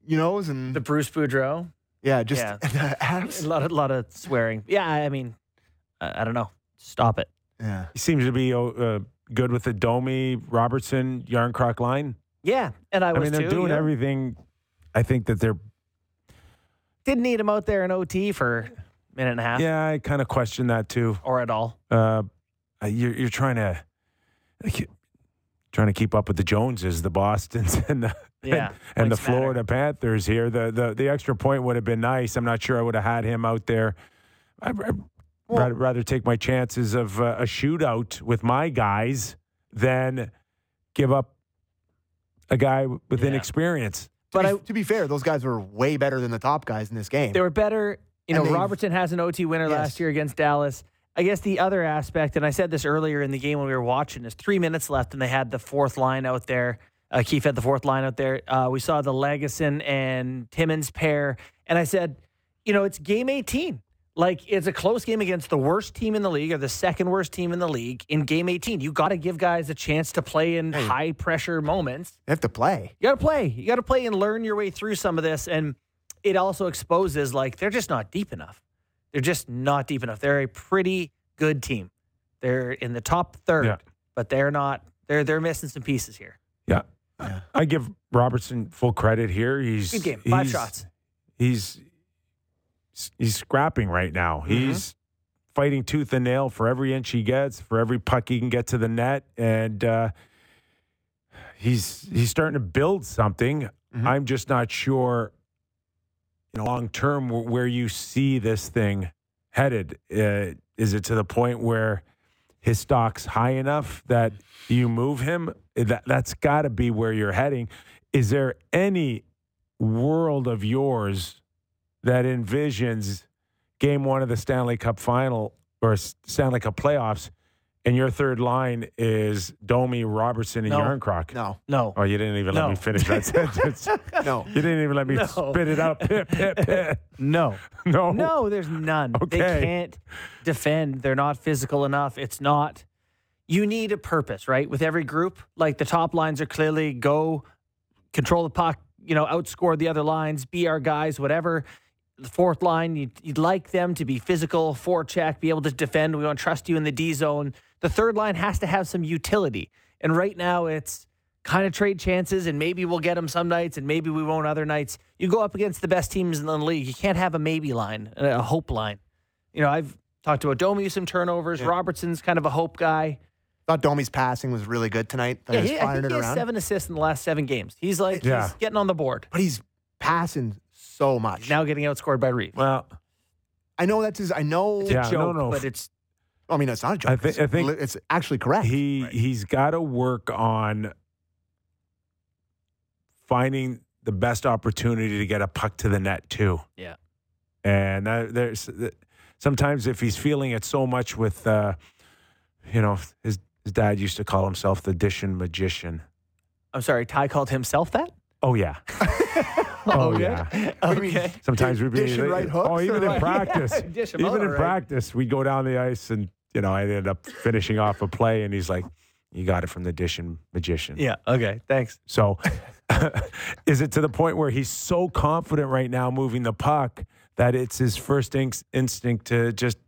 S3: you knows, and
S2: The Bruce Boudreau,
S3: yeah, just
S2: yeah. (laughs)
S3: abs.
S2: a lot of, lot of swearing. Yeah, I mean, I, I don't know. Stop it.
S3: Yeah,
S1: he seems to be uh, good with the Domi Robertson Jarnkrok line.
S2: Yeah, and I
S1: I,
S2: was
S1: mean, they're
S2: too,
S1: doing
S2: you know.
S1: everything. I think that they're.
S2: Didn't need him out there in OT for a minute and a half
S1: Yeah, I kind of question that too.
S2: or at all.
S1: uh, you're you're trying to like, trying to keep up with the Joneses, the Boston's, and the
S2: Yeah,
S1: and, the
S2: points matter.
S1: Florida Panthers here. The, the the extra point would have been nice. I'm not sure I would have had him out there. I'd, I'd rather, rather take my chances of uh, a shootout with my guys than give up a guy with
S2: Yeah.
S1: inexperience.
S2: But
S3: to,
S2: I,
S3: be, to be fair, those guys were way better than the top guys in this game.
S2: they were better. You know, Robertson has an OT winner
S3: Yes.
S2: last year against Dallas. I guess the other aspect, and I said this earlier in the game when we were watching, is three minutes left, and they had the fourth line out there. Uh, Keefe had the fourth line out there. Uh, we saw the Lagesson and Timmins pair, and I said, you know, it's game 18. Like it's a close game against the worst team in the league or the second worst team in the league in game 18. You got to give guys a chance to play in
S3: Hey.
S2: high pressure moments.
S3: they have to play.
S2: You got to play. You got to play and learn your way through some of this. And it also exposes like they're just not deep enough. They're just not deep enough. They're a pretty good team. They're in the top third,
S1: Yeah.
S2: but they're not. They're they're missing some pieces here.
S1: Yeah.
S3: Yeah.
S1: I give Robertson full credit here. He's
S2: Good game. Five
S1: he's-
S2: shots.
S1: He's he's scrapping right now.
S2: Mm-hmm.
S1: He's fighting tooth and nail for every inch he gets, for every puck he can get to the net, and uh, he's he's starting to build something.
S3: Mhm.
S1: I'm just not sure, you know, long term where you see this thing headed. Uh, is it to the point where his stock's high enough that you move him? That that's got to be where you're heading. Is there any world of yours that envisions game one of the Stanley Cup final or Stanley Cup playoffs, and your third line is Domi, Robertson, and
S2: No.
S1: Jarnkrok?
S3: No,
S2: No,
S1: Oh, you didn't even let me finish that (laughs) sentence.
S3: no.
S1: You didn't even let me
S2: No.
S1: spit it out. Pit, pit, (laughs) pit.
S2: no,
S1: No.
S2: no. There's none. They can't defend. They're not physical enough. It's not. You need a purpose, right? With every group, like the top lines are clearly go control the puck, you know, outscore the other lines, be our guys, whatever. The fourth line, you'd, you'd like them to be physical, forecheck, be able to defend. We want to trust you in the D zone. The third line has to have some utility. And right now, it's kind of trade chances, and maybe we'll get them some nights, and maybe we won't other nights. You go up against the best teams in the league. You can't have a maybe line, a hope line. You know, I've talked to Domi some turnovers. Robertson's kind of a hope guy.
S3: Thought Domi's passing was really good tonight.
S2: Yeah,
S3: he
S2: I think
S3: it
S2: he has
S3: around.
S2: seven assists in the last seven games. He's like,
S1: Yeah.
S2: he's getting on the board.
S3: but he's passing so much.
S2: Now getting outscored by Reeve.
S1: Well,
S3: I know that's his. I know.
S2: It's a
S1: Yeah, no, no.
S2: but it's
S3: I mean, it's not a joke.
S1: I thi-
S3: it's,
S1: I think
S3: li- it's actually correct.
S1: he he's got to work on finding the best opportunity to get a puck to the net too.
S2: Yeah.
S1: and that, there's sometimes if he's feeling it so much with, uh, you know, his his dad used to call himself the dishing magician.
S2: I'm sorry, Ty called himself that?
S1: Oh yeah, (laughs) (laughs) Oh, oh yeah.
S2: Okay.
S1: Sometimes we'd be
S3: right hooks
S1: oh even in
S3: what? (laughs)
S1: practice,
S2: 'em
S1: even in
S2: right.
S1: practice, we'd go down the ice and you know I ended up finishing off a play, and he's like, "You got it from the dishing magician."
S2: Yeah. Okay. Thanks.
S1: So, (laughs) is it to the point where he's so confident right now moving the puck that it's his first inst- instinct to just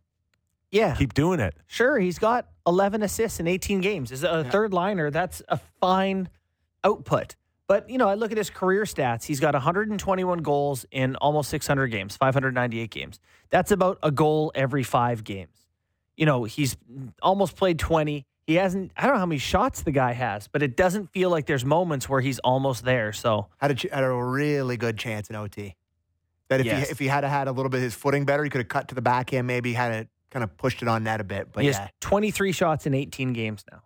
S2: Yeah.
S1: keep doing it?
S2: Sure. He's got 11 assists in 18 games. As a third liner, that's a fine output. But, you know, I look at his career stats. He's got 121 goals in almost 600 games, 598 games. That's about a goal every five games. You know, he's almost played 20. He hasn't, I don't know how many shots the guy has, but it doesn't feel like there's moments where he's almost there. So,
S3: had a ch- had a really good chance in OT. That if
S2: Yes.
S3: he if he had had a little bit of his footing better, he could have cut to the backhand, maybe had it kind of pushed it on net a bit. But
S2: he
S3: yeah,
S2: 23 shots in 18 games now,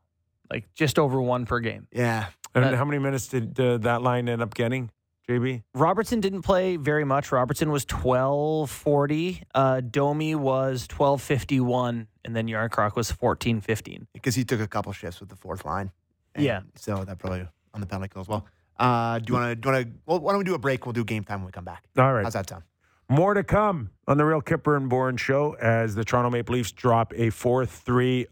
S2: like just over one per game.
S3: yeah,
S1: And
S2: Uh,
S1: how many minutes did uh, that line end up getting, JB?
S2: Robertson didn't play very much. Robertson was twelve forty. Uh, Domi was twelve fifty one, and then Jarnkrok was fourteen fifteen.
S3: because he took a couple shifts with the fourth line. And
S2: Yeah.
S3: so that probably on the penalty kill as well. Uh, do you want to? Do you want to? Well, why don't we do a break? We'll do game time when we come back.
S1: All right.
S3: How's that sound?
S1: More to come on the Real Kyper and Bourne show as the Toronto Maple Leafs drop a 4 3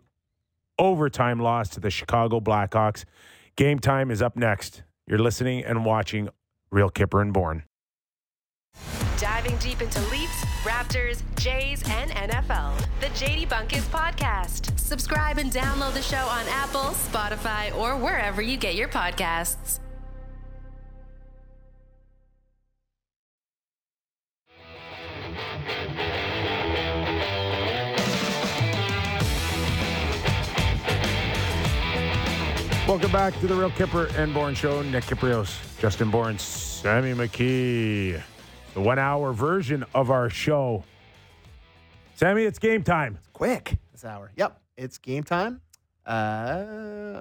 S1: overtime loss to the Chicago Blackhawks. Game time is up next. You're listening and watching Real Kyper and Bourne.
S8: Diving deep into Leafs, Raptors, Jays, and NFL. The JD Bunkis Podcast. Subscribe and download the show on Apple, Spotify, or wherever you get your podcasts.
S1: Welcome back to the Real Kyper and Bourne show. Nick Kypreos, Justin Bourne, Sammy McKee. The one hour version of our show. Sammy, it's game time.
S3: It's Quick this hour. Yep, it's game time. Uh,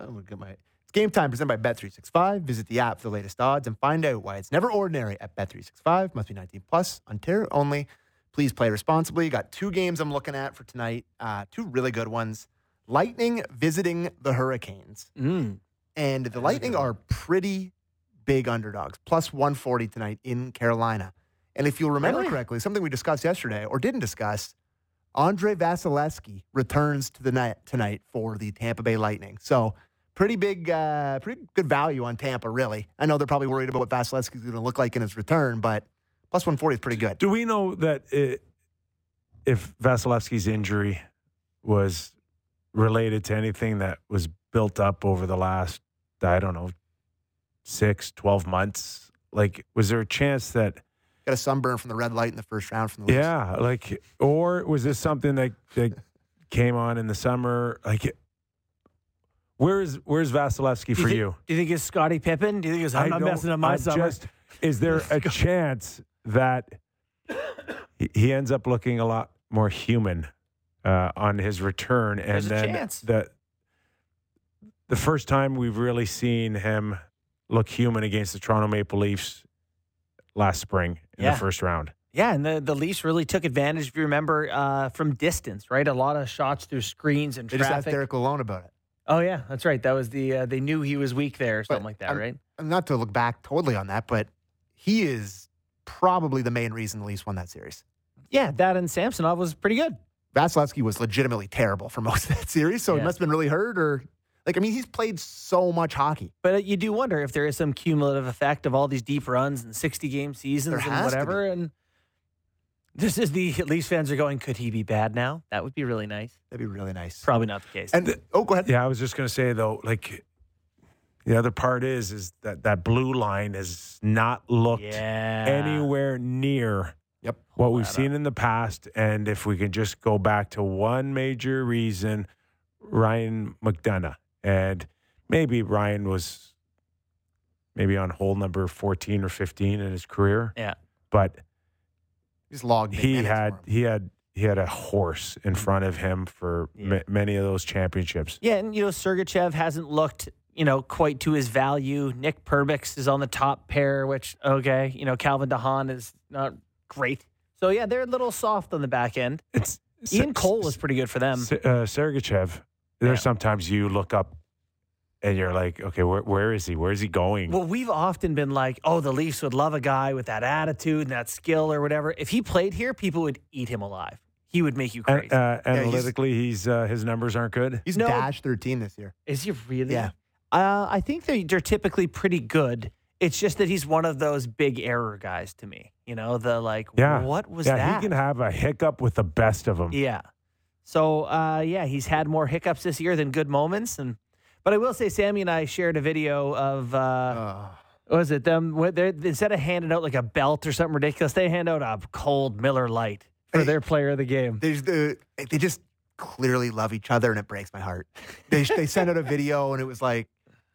S3: I'm gonna get my It's game time presented by Bet365. Visit the app for the latest odds and find out why it's never ordinary at Bet365. Must be 19 plus. Ontario only. Please play responsibly. Got two games I'm looking at for tonight. Uh, two really good ones. Lightning visiting the Hurricanes.
S2: Mm.
S3: And the Lightning are pretty big underdogs, plus 140 tonight in Carolina. And if you'll remember
S2: Really?
S3: correctly, something we discussed yesterday or didn't discuss, Andrei Vasilevskiy returns to the night tonight for the Tampa Bay Lightning. So pretty big, uh, pretty good value on Tampa, really. I know they're probably worried about what Vasilevskiy's going to look like in his return, but plus 140 is pretty good.
S1: Do we know that it, if Vasilevskiy's injury was related to anything that was built up over the last, I don't know, six, 12 months? Like, was there a chance that,
S3: Got a sunburn from the red light in the first round from the Leafs.
S1: yeah, like, or was this something that, that (laughs) came on in the summer? Like, where's where's Vasilevskiy
S2: Do
S1: for
S2: think,
S1: you?
S2: Do you think it's Scottie Pippen? Do you think it's I'm
S1: I
S2: not messing up my
S1: I'm
S2: summer?
S1: just- is there a (laughs) chance that he- he ends up looking a lot more human uh, on his return? And
S2: There's a
S1: then
S2: chance.
S1: the the first time we've really seen him look human against the Toronto Maple Leafs last spring in
S2: Yeah.
S1: the first round.
S2: Yeah, and the, the Leafs really took advantage, if you remember, uh, from distance, right? A lot of shots through screens and
S3: They just asked
S2: traffic.
S3: Derek Lalonde about it.
S2: Oh yeah, that's right. That was the uh, they knew he was weak there, or something like that,
S3: I'm-
S2: right?
S3: Not to look back totally on that, but he is probably the main reason the Leafs won that series.
S2: Yeah, that and Samsonov was pretty good.
S3: Vasilevskiy was legitimately terrible for (laughs) most of that series, so he
S2: Yeah.
S3: must have been really hurt or like I mean he's played so much hockey.
S2: But uh, you do wonder if there is some cumulative effect of all these deep runs and 60 game seasons
S3: There
S2: and whatever. And this is the Leafs fans are going, could he be bad now? That would be really nice.
S3: That'd be really nice.
S2: Probably not the case.
S3: And oh, go ahead.
S1: Yeah, I was just going to say though, like the other part is is that that blue line has not looked
S2: yeah.
S1: anywhere near
S3: Yep.
S1: what we've
S2: that uh,
S1: seen in the past. And if we can just go back to one major reason, Ryan McDonagh. And maybe Ryan was maybe on hole number 14 or 15 in his career.
S2: Yeah.
S1: But
S3: He's logged. big
S1: he had he had he had a horse in mm-hmm. front of him for
S2: Yeah.
S1: ma- many of those championships.
S2: Yeah, and you know, Sergachev hasn't looked, you know, quite to his value. Nick Perbix is on the top pair, which okay, you know, Calvin de Haan is not great. So yeah, they're a little soft on the back end.
S1: It's
S2: Ian Cole was pretty good for them.
S1: Se- uh, Sergachev. There's
S2: Yeah.
S1: sometimes you look up and you're like, okay, where, where is he? Where is he going?
S2: Well, we've often been like, oh, the Leafs would love a guy with that attitude and that skill or whatever. If he played here, people would eat him alive. He would make you
S1: And,
S2: crazy.
S1: uh,
S3: he's-
S1: analytically, he's, uh, his numbers aren't good.
S3: He's
S2: no.
S3: dash 13 this year.
S2: Is he really?
S3: Yeah.
S2: Uh, I think they're, they're typically pretty good. It's just that he's one of those big error guys to me. You know, the like,
S1: Yeah.
S2: what was
S1: yeah,
S2: that?
S1: he can have a hiccup with the best of them.
S2: Yeah. So uh, yeah, he's had more hiccups this year than good moments, and but I will say, Sammy and I shared a video of uh,
S3: Uh,
S2: what was it them they're, instead of handing out like a belt or something ridiculous, they hand out a cold Miller Lite for their player of the game.
S3: there's the they just clearly love each other, and it breaks my heart. They they sent out a video, and it was like,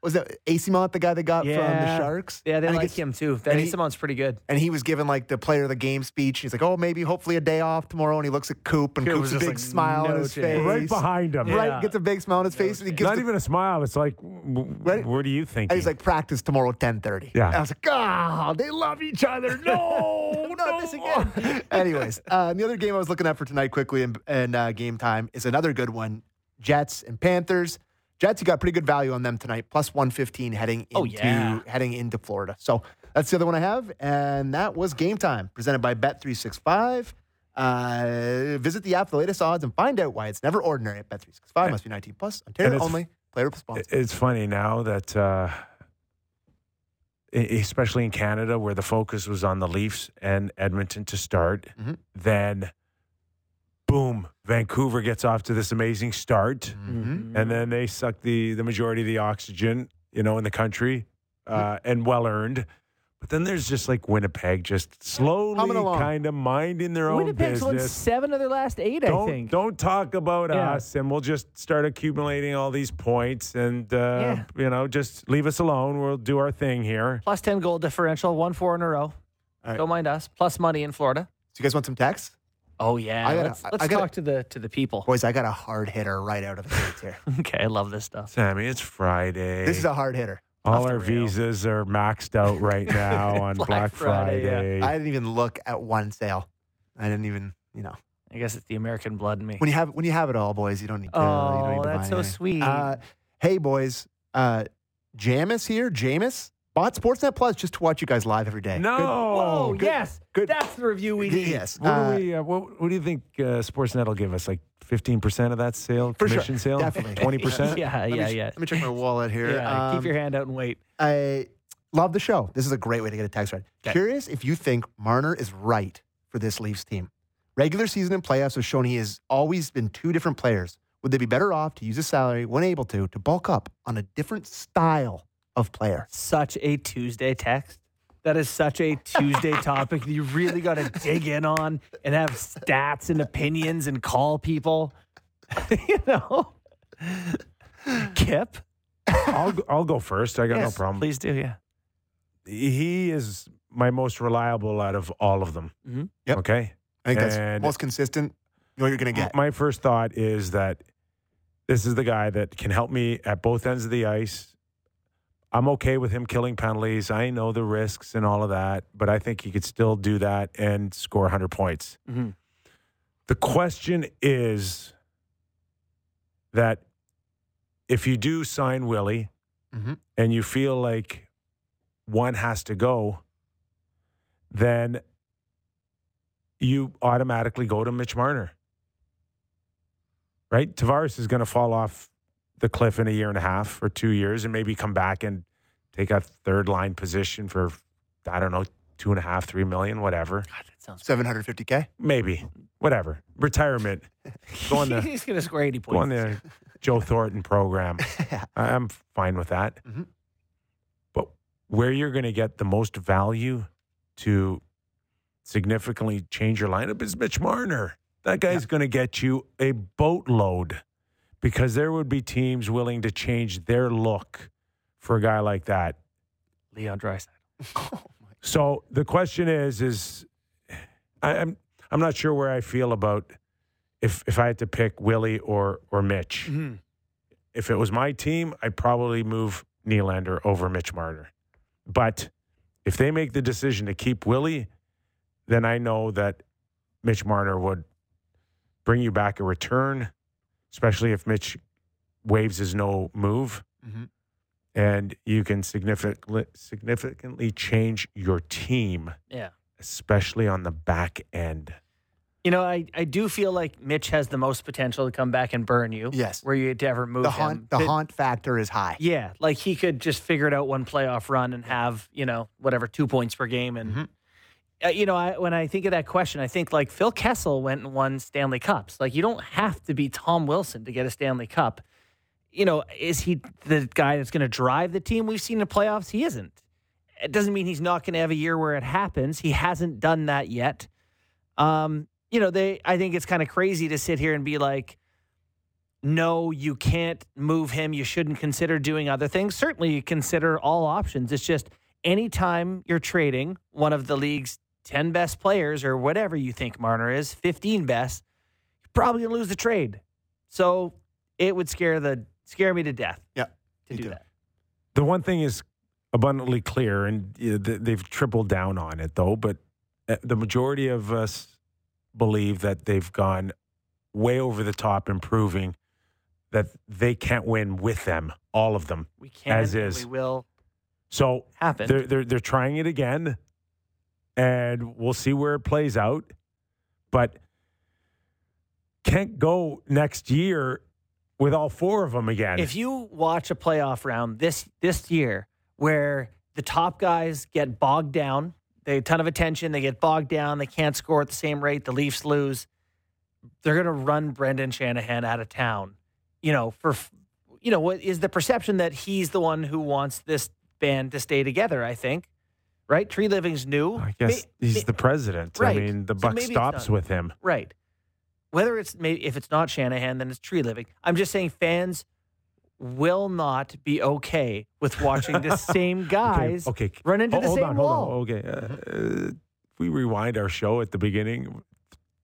S3: was that Eyssimont, the guy they got from the Sharks?
S2: Yeah, they
S3: And I
S2: like
S3: guess-
S2: him too.
S3: and
S2: Danny
S3: he-
S2: Simon's pretty good.
S3: And he was given like the player of the game speech. He's like, oh, maybe hopefully a day off tomorrow. And he looks at Coop, and
S2: Coop
S3: Coop's a big
S2: like,
S3: smile on his
S2: chance.
S3: face.
S1: Right behind him.
S2: Yeah.
S3: Right, gets a big smile on his face, and he gives
S1: Not
S3: the-
S1: even a smile. It's like, w-
S3: Right?
S1: what do you think?
S3: And he's like, practice tomorrow at 10.30.
S1: Yeah.
S3: And I was like, ah, they love each other. (laughs) No, (laughs) not this again. Anyways, uh, the other game I was looking at for tonight quickly and, and uh, game time is another good one. Jets and Panthers. Jets, you got pretty good value on them tonight, plus 115 heading into,
S2: Oh, yeah.
S3: heading into Florida. So that's the other one I have. And that was game time presented by Bet365. Uh, visit the app for the latest odds and find out why it's never ordinary at Bet365. Must be 19 plus. Ontario only. Player responsible.
S1: It's funny now that, uh, especially in Canada, where the focus was on the Leafs and Edmonton to start,
S3: Mhm.
S1: then boom, Vancouver gets off to this amazing start,
S3: Mhm.
S1: and then they suck the the majority of the oxygen, you know, in the country, uh, and well earned. But then there's just like Winnipeg, just slowly kind of minding their own
S2: Winnipeg's won
S1: business.
S2: seven of their last eight, I
S1: don't
S2: think.
S1: don't talk about
S2: Yeah.
S1: us, and we'll just start accumulating all these points, and uh,
S2: Yeah.
S1: you know, just leave us alone. We'll do our thing here.
S2: Plus ten goal differential, one four in a row.
S3: right.
S2: Don't mind us. Plus money in Florida.
S3: So you guys want some text?
S2: Oh yeah,
S3: I gotta-
S2: let's let's
S3: I gotta-
S2: talk to the to the people.
S3: Boys, I got a hard hitter right out of the gates here. (laughs)
S2: Okay, I love this stuff.
S1: Sammy, it's Friday.
S3: This is a hard hitter.
S1: All our
S2: rail.
S1: visas are maxed out right (laughs) now on
S2: Black
S1: Black,
S2: Friday,
S1: Friday.
S2: yeah.
S3: I didn't even look at one sale. I didn't even, you know,
S2: I guess it's the American blood in me.
S3: when you have when you have it all, boys, you don't need to. you don't
S2: Oh,
S3: need to
S2: that's
S3: buy
S2: so
S3: anything.
S2: sweet.
S3: Uh, hey, boys, uh, Jamis here. Jamis bought Sportsnet Plus just to watch you guys live every day.
S1: No.
S2: Whoa,
S3: good-
S2: yes,
S3: good.
S2: That's the review we
S3: Good-
S2: need.
S3: Yes.
S1: What,
S3: uh,
S1: do we, uh, what, what do you think uh, Sportsnet will give us? Like 15% of that sale?
S3: For sure.
S1: Commission sale?
S3: Definitely.
S1: 20%? (laughs)
S2: Yeah,
S3: let me
S2: yeah,
S3: ch-
S2: yeah.
S3: Let me check my wallet here.
S2: Yeah, keep
S3: Um,
S2: your hand out and wait.
S3: I love the show. This is a great way to get a text right. Curious if you think Marner is right for this Leafs team. Regular season and playoffs have shown he has always been two different players. Would they be better off to use his salary when able to to bulk up on a different style of player?
S2: Such a Tuesday text. That is such a Tuesday (laughs) topic that you really got to dig in on and have stats and opinions and call people. (laughs) you know, Kip.
S1: I'll, go- I'll go first. I got
S2: Yes,
S1: no problem.
S2: Please do. Yeah.
S1: He is my most reliable out of all of them.
S2: Mhm.
S3: Yep.
S1: Okay.
S3: I think that's
S1: And-
S3: most consistent. You know you're going to get.
S1: My first thought is that this is the guy that can help me at both ends of the ice. I'm okay with him killing penalties. I know the risks and all of that, but I think he could still do that and score 100 points.
S2: Mhm.
S1: The question is that if you do sign Willie
S3: Mhm.
S1: and you feel like one has to go, then you automatically go to Mitch Marner. Right? Tavares is going to fall off the cliff in a year and a half or two years and maybe come back and take a third line position for, I don't know, two and a half, three million, whatever.
S2: God, that sounds.
S3: 750K?
S1: Maybe. Whatever. Retirement. Go on the (laughs)
S2: He's going to score 80 points.
S1: go on the Joe Thornton program.
S3: Yeah. (laughs)
S1: I- I'm fine with that.
S3: Mhm.
S1: But where you're going to get the most value to significantly change your lineup is Mitch Marner. That guy's going to get you a boatload because there would be teams willing to change their look for a guy like that.
S2: Leon Draisaitl. (laughs)
S1: So the question is, is I, I'm I'm not sure where I feel about if if I had to pick Willie or or Mitch.
S2: Mhm.
S1: If it was my team, I'd probably move Nylander over Mitch Marner. But if they make the decision to keep Willie, then I know that Mitch Marner would bring you back a return, especially if Mitch waves his no move
S3: Mhm.
S1: and you can significantly significantly change your team,
S2: Yeah.
S1: especially on the back end.
S2: You know, I, I do feel like Mitch has the most potential to come back and burn you.
S3: Yes.
S2: Where you to ever move
S3: The
S2: him.
S3: haunt, the
S2: But-
S3: haunt factor is high.
S2: Yeah, like he could just figure it out one playoff run and have you know whatever two points per game, and
S3: Mhm.
S2: Uh, you know I, when I think of that question, I think like Phil Kessel went and won Stanley Cups. Like you don't have to be Tom Wilson to get a Stanley Cup. You know, is he the guy that's going to drive the team? We've seen in the playoffs, he isn't. It doesn't mean he's not going to have a year where it happens. He hasn't done that yet. Um, you know, they. I think it's kind of crazy to sit here and be like, no, you can't move him. You shouldn't consider doing other things. Certainly, you consider all options. It's just anytime you're trading one of the league's 10 best players or whatever you think Marner is, 15 best, you're probably going to lose the trade. So it would scare the scare me to death
S3: Yeah,
S2: to do
S3: too.
S2: that.
S1: The one thing is abundantly clear, and uh, they've tripled down on it, though. But uh, the majority of us believe that they've gone way over the top, improving that they can't win with them, all of them.
S2: We can't.
S1: As is.
S2: we will
S1: So
S2: happen.
S1: they're they're they're trying it again, and we'll see where it plays out. But can't go next year with all four of them again.
S2: If you watch a playoff round this this year where the top guys get bogged down, they a ton of attention, they get bogged down, they can't score at the same rate, the Leafs lose, they're going to run Brendan Shanahan out of town. You know, for you know, what is the perception that he's the one who wants this band to stay together, I think. Right? Treliving's new.
S1: I guess
S2: May-
S1: he's
S2: may-
S1: the president.
S2: Right.
S1: I mean, the buck
S2: it's
S1: stops with him.
S2: Right. Whether it's maybe if it's not Shanahan, then it's Treliving. I'm just saying fans will not be okay with watching the (laughs) same guys
S1: okay,
S2: run into
S1: Ho-
S2: the
S1: hold
S2: same
S1: on,
S2: wall.
S1: Hold on. Okay, uh, uh, if we rewind our show at the beginning.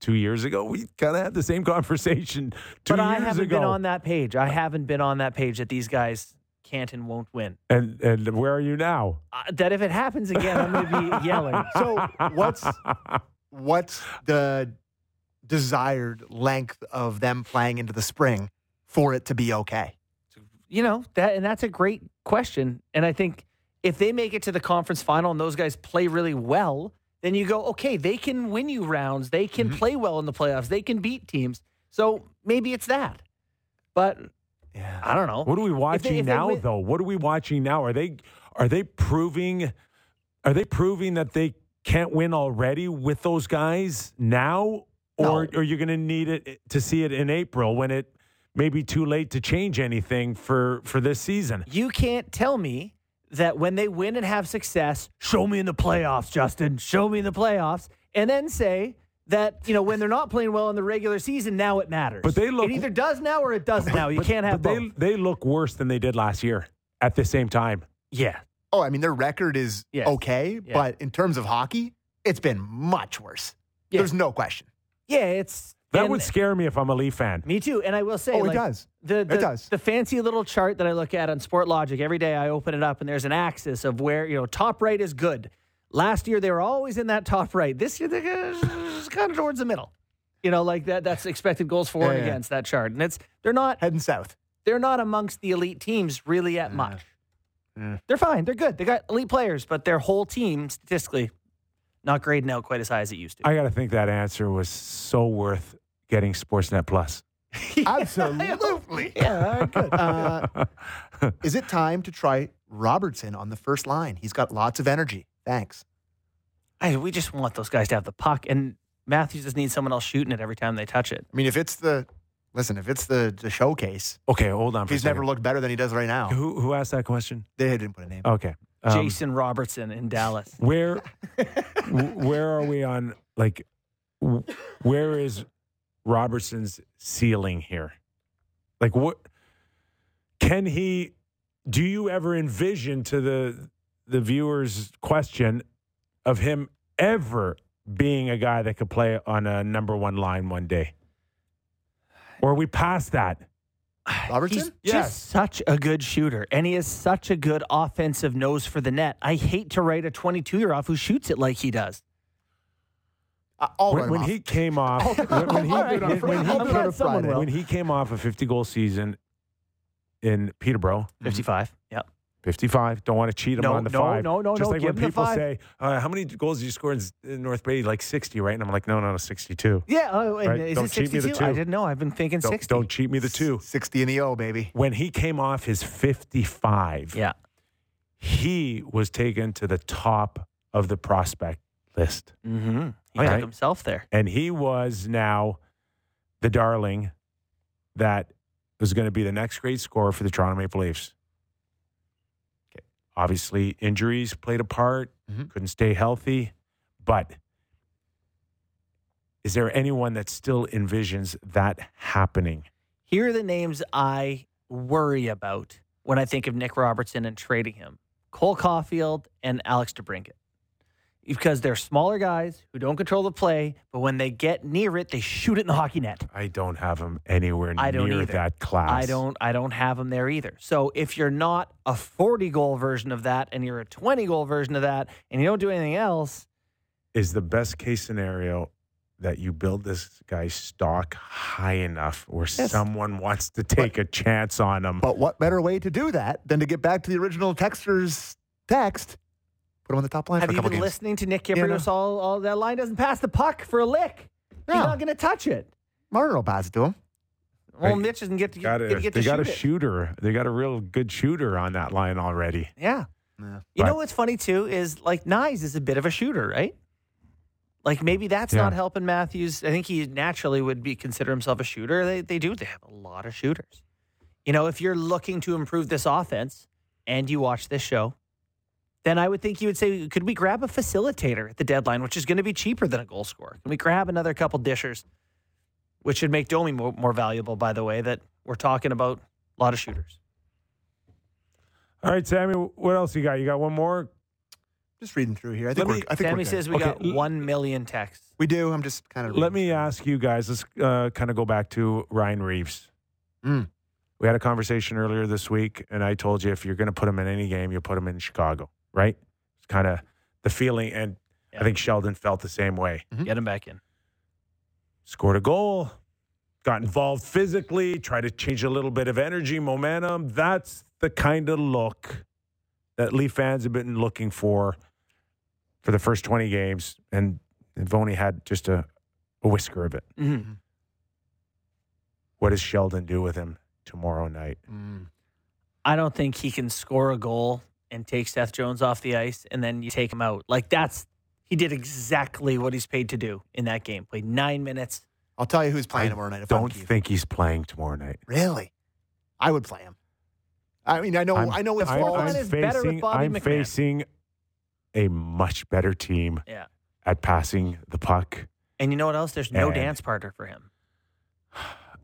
S1: two years ago. We kind of had the same (laughs) conversation two
S2: but
S1: years
S2: I haven't
S1: ago.
S2: been on that page. I haven't been on that page that these guys can't won't win.
S1: and and where are you now?
S2: Uh, that if it happens again, I'm going to be (laughs) yelling.
S3: So what's what's the desired length of them playing into the spring for it to be okay?
S2: you know that and that's a great question and i think if they make it to the conference final and those guys play really well then you go okay they can win you rounds they can play well in the playoffs they can beat teams so maybe it's that but
S3: Yeah.
S2: i don't know
S1: What are we watching
S2: they
S1: now,
S2: win-
S1: though? What are we watching now? Are they are they proving are they proving that they can't win already with those guys now, or
S3: No.
S1: are you going to need it eh, to see it in April when it may be too late to change anything for for this season?
S2: you can't tell me that when they win and have success show me in the playoffs justin show me in the playoffs and then say that you know when they're not playing well in the regular season now it matters
S1: But they look-
S2: it either does now or it doesn't now you can't have
S1: but
S2: both
S1: they they look worse than they did last year at the same time.
S2: yeah
S3: Oh, I mean their record is
S2: Yes.
S3: okay,
S2: Yeah.
S3: but in terms of hockey, it's been much worse.
S2: Yeah.
S3: There's no question.
S2: yeah it's
S1: That
S2: and-
S1: would scare me if I'm a Leaf fan.
S2: Me too. And I will say,
S3: Oh, it does.
S2: The, the,
S3: does.
S2: The fancy little chart that I look at on Sportlogiq every day, I open it up and there's an axis of where you know top right is good. Last year they were always in that top right. This year they're kind of towards the middle. You know, like that. That's expected goals for
S3: Yeah,
S2: and
S3: yeah.
S2: against that chart, and it's they're not
S3: Heading south.
S2: they're not amongst the elite teams really at much.
S3: Yeah.
S2: They're fine. They're good. They got elite players, but their whole team statistically not grading out quite as high as it used to.
S1: I got to think that answer was so worth getting Sportsnet Plus. (laughs)
S3: Absolutely. (laughs)
S2: yeah, good.
S3: Uh, (laughs) is it time to try Robertson on the first line? He's got lots of energy. Thanks.
S2: I, we just want those guys to have the puck, and Matthews just needs someone else shooting it every time they touch it.
S3: I mean, if it's the listen, if it's the, the showcase,
S1: Okay, hold on. For
S3: he's
S1: a
S3: never looked better than he does right now.
S1: Who who asked that question?
S3: They didn't put a name.
S1: Okay, Um,
S2: Jason Robertson in Dallas. (laughs)
S1: Where where are we on like where is Robertson's ceiling here? Like what can he do you ever envision to the the viewer's question of him ever being a guy that could play on a number 1 line one day? Or are we past that? (sighs)
S3: Robertson?
S2: He's
S1: Yes.
S2: just such a good shooter, and he is such a good offensive nose for the net. I hate to write a 22 year off who shoots it like he does.
S3: Uh, I'll (laughs)
S1: when when he came off when, when he,
S3: I'll do it on
S1: when,
S3: Fri-
S1: when he
S3: I'll do it
S1: came-
S3: on
S2: someone
S3: Friday.
S2: will.
S1: when he came off a 50 goal season in Peterborough,
S2: 55. Yep.
S1: 55. Don't want to cheat him
S2: No,
S1: on the
S2: no,
S1: five.
S2: no, no,
S1: Just
S2: no,
S1: like when people say, uh, "How many goals did you score in, in North Bay?" Like 60, right? And I'm like, "No, no, no, 62."
S2: Yeah. Oh, and
S1: Right,
S2: is
S1: don't
S2: it
S1: cheat me the
S2: 62? I didn't know. I've been thinking
S1: Don't,
S2: 60.
S1: don't cheat me the two.
S3: 60 in the O, baby.
S1: When he came off his 55,
S2: Yeah.
S1: he was taken to the top of the prospect list,
S2: Mm-hmm. He
S1: All
S2: took
S1: right.
S2: himself there.
S1: and he was now the darling that was going to be the next great scorer for the Toronto Maple Leafs. Obviously, injuries played a part.
S3: Mhm.
S1: Couldn't stay healthy, but is there anyone that still envisions that happening?
S2: Here are the names I worry about when I think of Nick Robertson and trading him Cole Caufield and Alex DeBrincat. Because they're smaller guys who don't control the play, but when they get near it, they shoot it in the hockey net.
S1: I don't have him anywhere
S2: I don't
S1: near
S2: either.
S1: that class.
S2: I don't I don't have them there either. So if you're not a 40 goal version of that and you're a 20 goal version of that and you don't do anything else,
S1: Is the best case scenario that you build this guy's stock high enough where
S2: Yes.
S1: someone wants to take a chance on him?
S3: But what better way to do that than to get back to the original texter's text? Put him on the top line
S2: have
S3: for a
S2: you
S3: couple
S2: been
S3: games.
S2: listening to Nick
S3: Yeah, no.
S2: Kypreos all, all that line doesn't pass the puck for a lick. He's not going to touch it.
S3: Martin will pass it to him.
S2: Well,
S1: Right.
S2: Mitch doesn't get to,
S1: Got
S2: get,
S1: a,
S2: get
S1: they
S2: to
S1: got a
S2: shoot it.
S1: shooter. They got a real good shooter on that line already.
S2: Yeah.
S3: Yeah.
S2: You
S1: But-
S2: know what's funny too is like Knies is a bit of a shooter, right? Like maybe that's
S1: Yeah.
S2: not helping Matthews. I think he naturally would be consider himself a shooter. They they do. They have a lot of shooters. You know, if you're looking to improve this offense and you watch this show, then I would think you would say, could we grab a facilitator at the deadline, which is going to be cheaper than a goal scorer? Can we grab another couple dishers, which should make Domi more, more valuable? By the way, that we're talking about a lot of shooters.
S1: All right, Sammy, what else you got? You got one more?
S3: Just reading through here. I think
S1: Let
S3: we're,
S1: me-
S3: I think
S2: Sammy
S3: we're
S2: says we
S1: Okay,
S2: got 1 million texts.
S3: we do. I'm just kind of
S1: Let me ask you guys. Let's uh, kind of go back to Ryan Reaves.
S3: Mm.
S1: We had a conversation earlier this week, and I told you if you're going to put him in any game, you put him in Chicago, right? It's kind of the feeling, and
S2: Yeah.
S1: I think Sheldon felt the same way.
S2: Get him back in.
S1: Scored a goal, got involved physically, tried to change a little bit of energy, momentum. That's the kind of look that Leaf fans have been looking for for the first 20 games, and they've only had just a, a whisker of it.
S2: Mhm.
S1: What does Sheldon do with him tomorrow night?
S3: Mm.
S2: I don't think he can score a goal and take Seth Jones off the ice and then you take him out. Like that's he did exactly what he's paid to do in that game. Played nine minutes.
S3: I'll tell you who's playing
S1: I
S3: tomorrow night. If
S1: Don't
S3: Keith.
S1: think he's playing tomorrow night.
S3: Really? I would play him. I mean, I know,
S1: I'm-
S3: i know it's
S1: I'm,
S3: false.
S2: Fourth line
S1: I'm
S2: is better with
S1: facing,
S2: Bobby
S1: I'm
S2: McMann.
S1: facing a much better team
S2: Yeah.
S1: at passing the puck.
S2: And you know what else? There's no
S1: And-
S2: dance partner for him.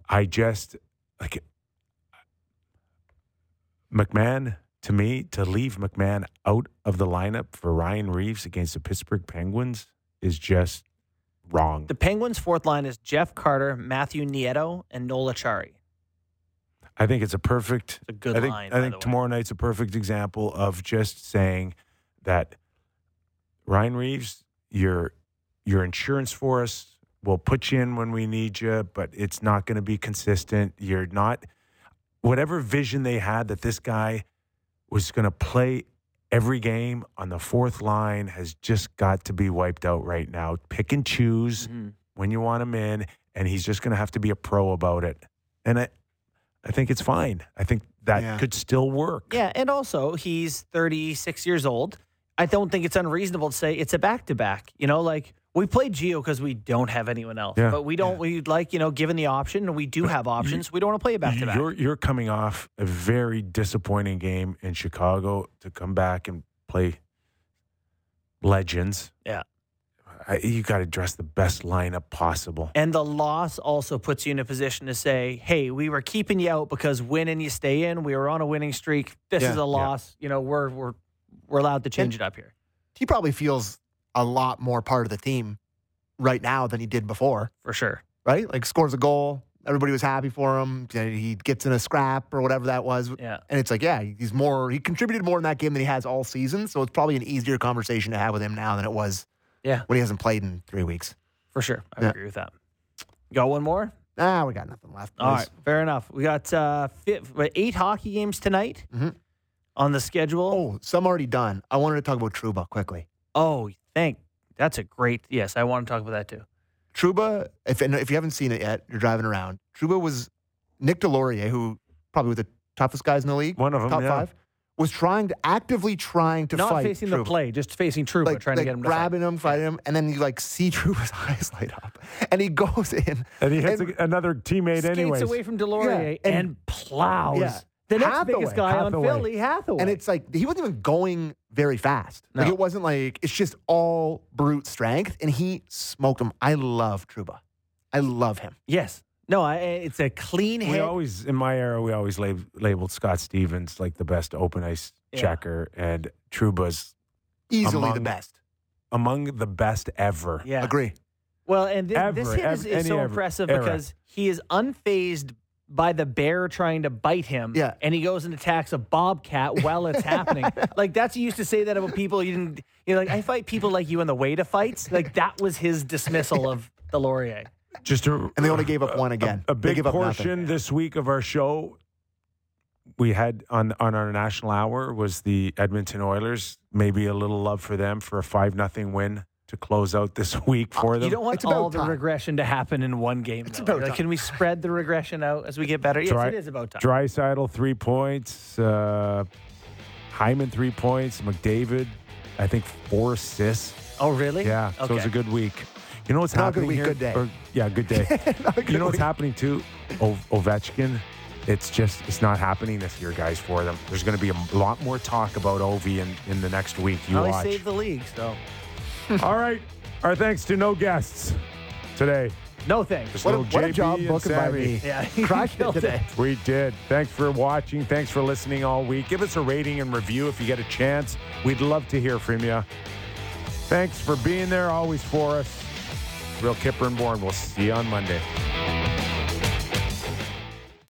S1: I just like McMann to me to leave McMann out of the lineup for Ryan Reaves against the Pittsburgh Penguins is just wrong.
S2: The Penguins' fourth line is Jeff Carter, Matthew Nieto, and Noel Acciari.
S1: I think it's a perfect.
S2: It's a good
S1: I think,
S2: line.
S1: I think
S2: the way.
S1: tomorrow night's a perfect example of just saying that Ryan Reeves, your your insurance for us. We'll put you in when we need you, but it's not going to be consistent. You're not whatever vision they had that this guy was going to play every game on the fourth line has just got to be wiped out right now. Pick and choose
S2: Mhm.
S1: when you want him in, and he's just going to have to be a pro about it. And I, I think it's fine. I think that
S3: Yeah.
S1: could still work.
S2: Yeah, and also he's 36 years old. I don't think it's unreasonable to say it's a back to back. You know, like we played Geo because we don't have anyone else,
S1: Yeah.
S2: but we don't. We like you know, given the option, and we do have options. We don't want to play a back to back.
S1: You're you're coming off a very disappointing game in Chicago to come back and play legends.
S2: Yeah.
S1: I, you got to dress the best lineup possible.
S2: And the loss also puts you in a position to say, "Hey, we were keeping you out because winning you stay in. We were on a winning streak. This
S3: Yeah.
S2: is a loss. You know, we're we're we're allowed to change it up here
S3: he probably feels a lot more part of the team right now than he did before,
S2: for sure."
S3: right? Like scores a goal, everybody was happy for him. He gets in a scrap or whatever that was.
S2: Yeah.
S3: And it's like, yeah, he's more, he contributed more in that game than he has all season. So it's probably an easier conversation to have with him now than it was
S2: Yeah,
S3: when he hasn't played in three weeks.
S2: for sure. I
S3: Yeah.
S2: agree with that. Got one more?
S3: Ah, we got nothing left.
S2: All
S3: boys.
S2: right, fair enough. We got uh, fi- what, eight hockey games tonight
S3: Mhm.
S2: On the schedule.
S3: Oh, some already done. I wanted to talk about Trouba quickly.
S2: Oh, thank. That's a great. Yes, I want to talk about that too.
S3: Trouba, if if you haven't seen it yet, you're driving around. Trouba was Nick Deslauriers, who probably was the toughest guys in the league,
S1: One of them,
S3: top
S1: yeah.
S3: five, was trying to actively trying to fight.
S2: Not
S3: fight
S2: facing the play, just facing Trouba,
S3: like,
S2: trying
S3: like
S2: to get him to fight.
S3: grabbing him, fighting him, and then you like see (laughs) Trouba's eyes light up, and he goes in,
S1: And he hits
S3: and-
S1: a- another teammate
S2: Skates
S1: anyways.
S2: away from Deslauriers
S3: Yeah,
S2: and,
S3: and-
S2: plows
S3: Yeah.
S2: The next
S3: Hathaway,
S2: biggest guy on Philly, Hathaway.
S3: and it's like he wasn't even going very fast. Like it wasn't like it's just all brute strength, and he smoked him. I love Trouba. I love him.
S2: yes, no, I, it's a clean hit.
S1: we always, in my era, we always lab- labeled Scott Stevens like the best open ice
S2: Yeah.
S1: checker, and Trouba's
S3: Easily the best.
S1: among the best ever.
S2: yeah,
S3: Agree.
S2: Well, and thi- this
S1: Ever,
S2: hit is, is so
S1: ever-
S2: impressive
S1: era.
S2: because he is unfazed by the bear trying to bite him.
S3: Yeah.
S2: And he goes and attacks a bobcat while it's (laughs) happening. Like that's you used to say that about people you didn't you know, like I fight people like you in the way to fights. Like that was his dismissal of the Laurier.
S1: Just a,
S3: And they only gave up one again.
S1: a
S3: They
S1: big
S3: gave up nothing.
S1: portion this week of our show we had on on our national hour was the Edmonton Oilers. Maybe a little love for them for a five nothing win to close out this (laughs) week for them.
S2: Uh, You don't want
S3: It's
S2: all the
S3: time.
S2: regression to happen in one game.
S3: It's
S2: though.
S3: about
S2: Like,
S3: time.
S2: can we spread the regression out as we get better? Yes,
S1: Dry-
S2: it is about time.
S1: Draisaitl three points, uh, Hyman three points, McDavid I think four assists.
S2: Oh, really?
S1: Yeah, so it was a good week. You know what's
S3: Not a good
S1: happening
S3: week,
S1: here?
S3: good day.
S1: Or- yeah, good day. (laughs)
S3: Not a
S1: you
S3: good
S1: know what's happening too? O- Ovechkin. It's just it's not happening this year, guys. For them, there's going to be a lot more talk about Ovi in, in the next week. You
S2: Well, he
S1: watch.
S2: saved the league, so (laughs)
S1: All right. Our thanks to no guests today.
S2: No thanks.
S3: What a,
S1: Little
S3: what a job
S1: and
S3: booking by me.
S2: Yeah, (laughs) he
S3: Crushed it today.
S2: it.
S1: We did. Thanks for watching. Thanks for listening all week. Give us a rating and review if you get a chance. We'd love to hear from you. Thanks for being there, always for us. Real Kyper and Bourne. We'll see you on Monday.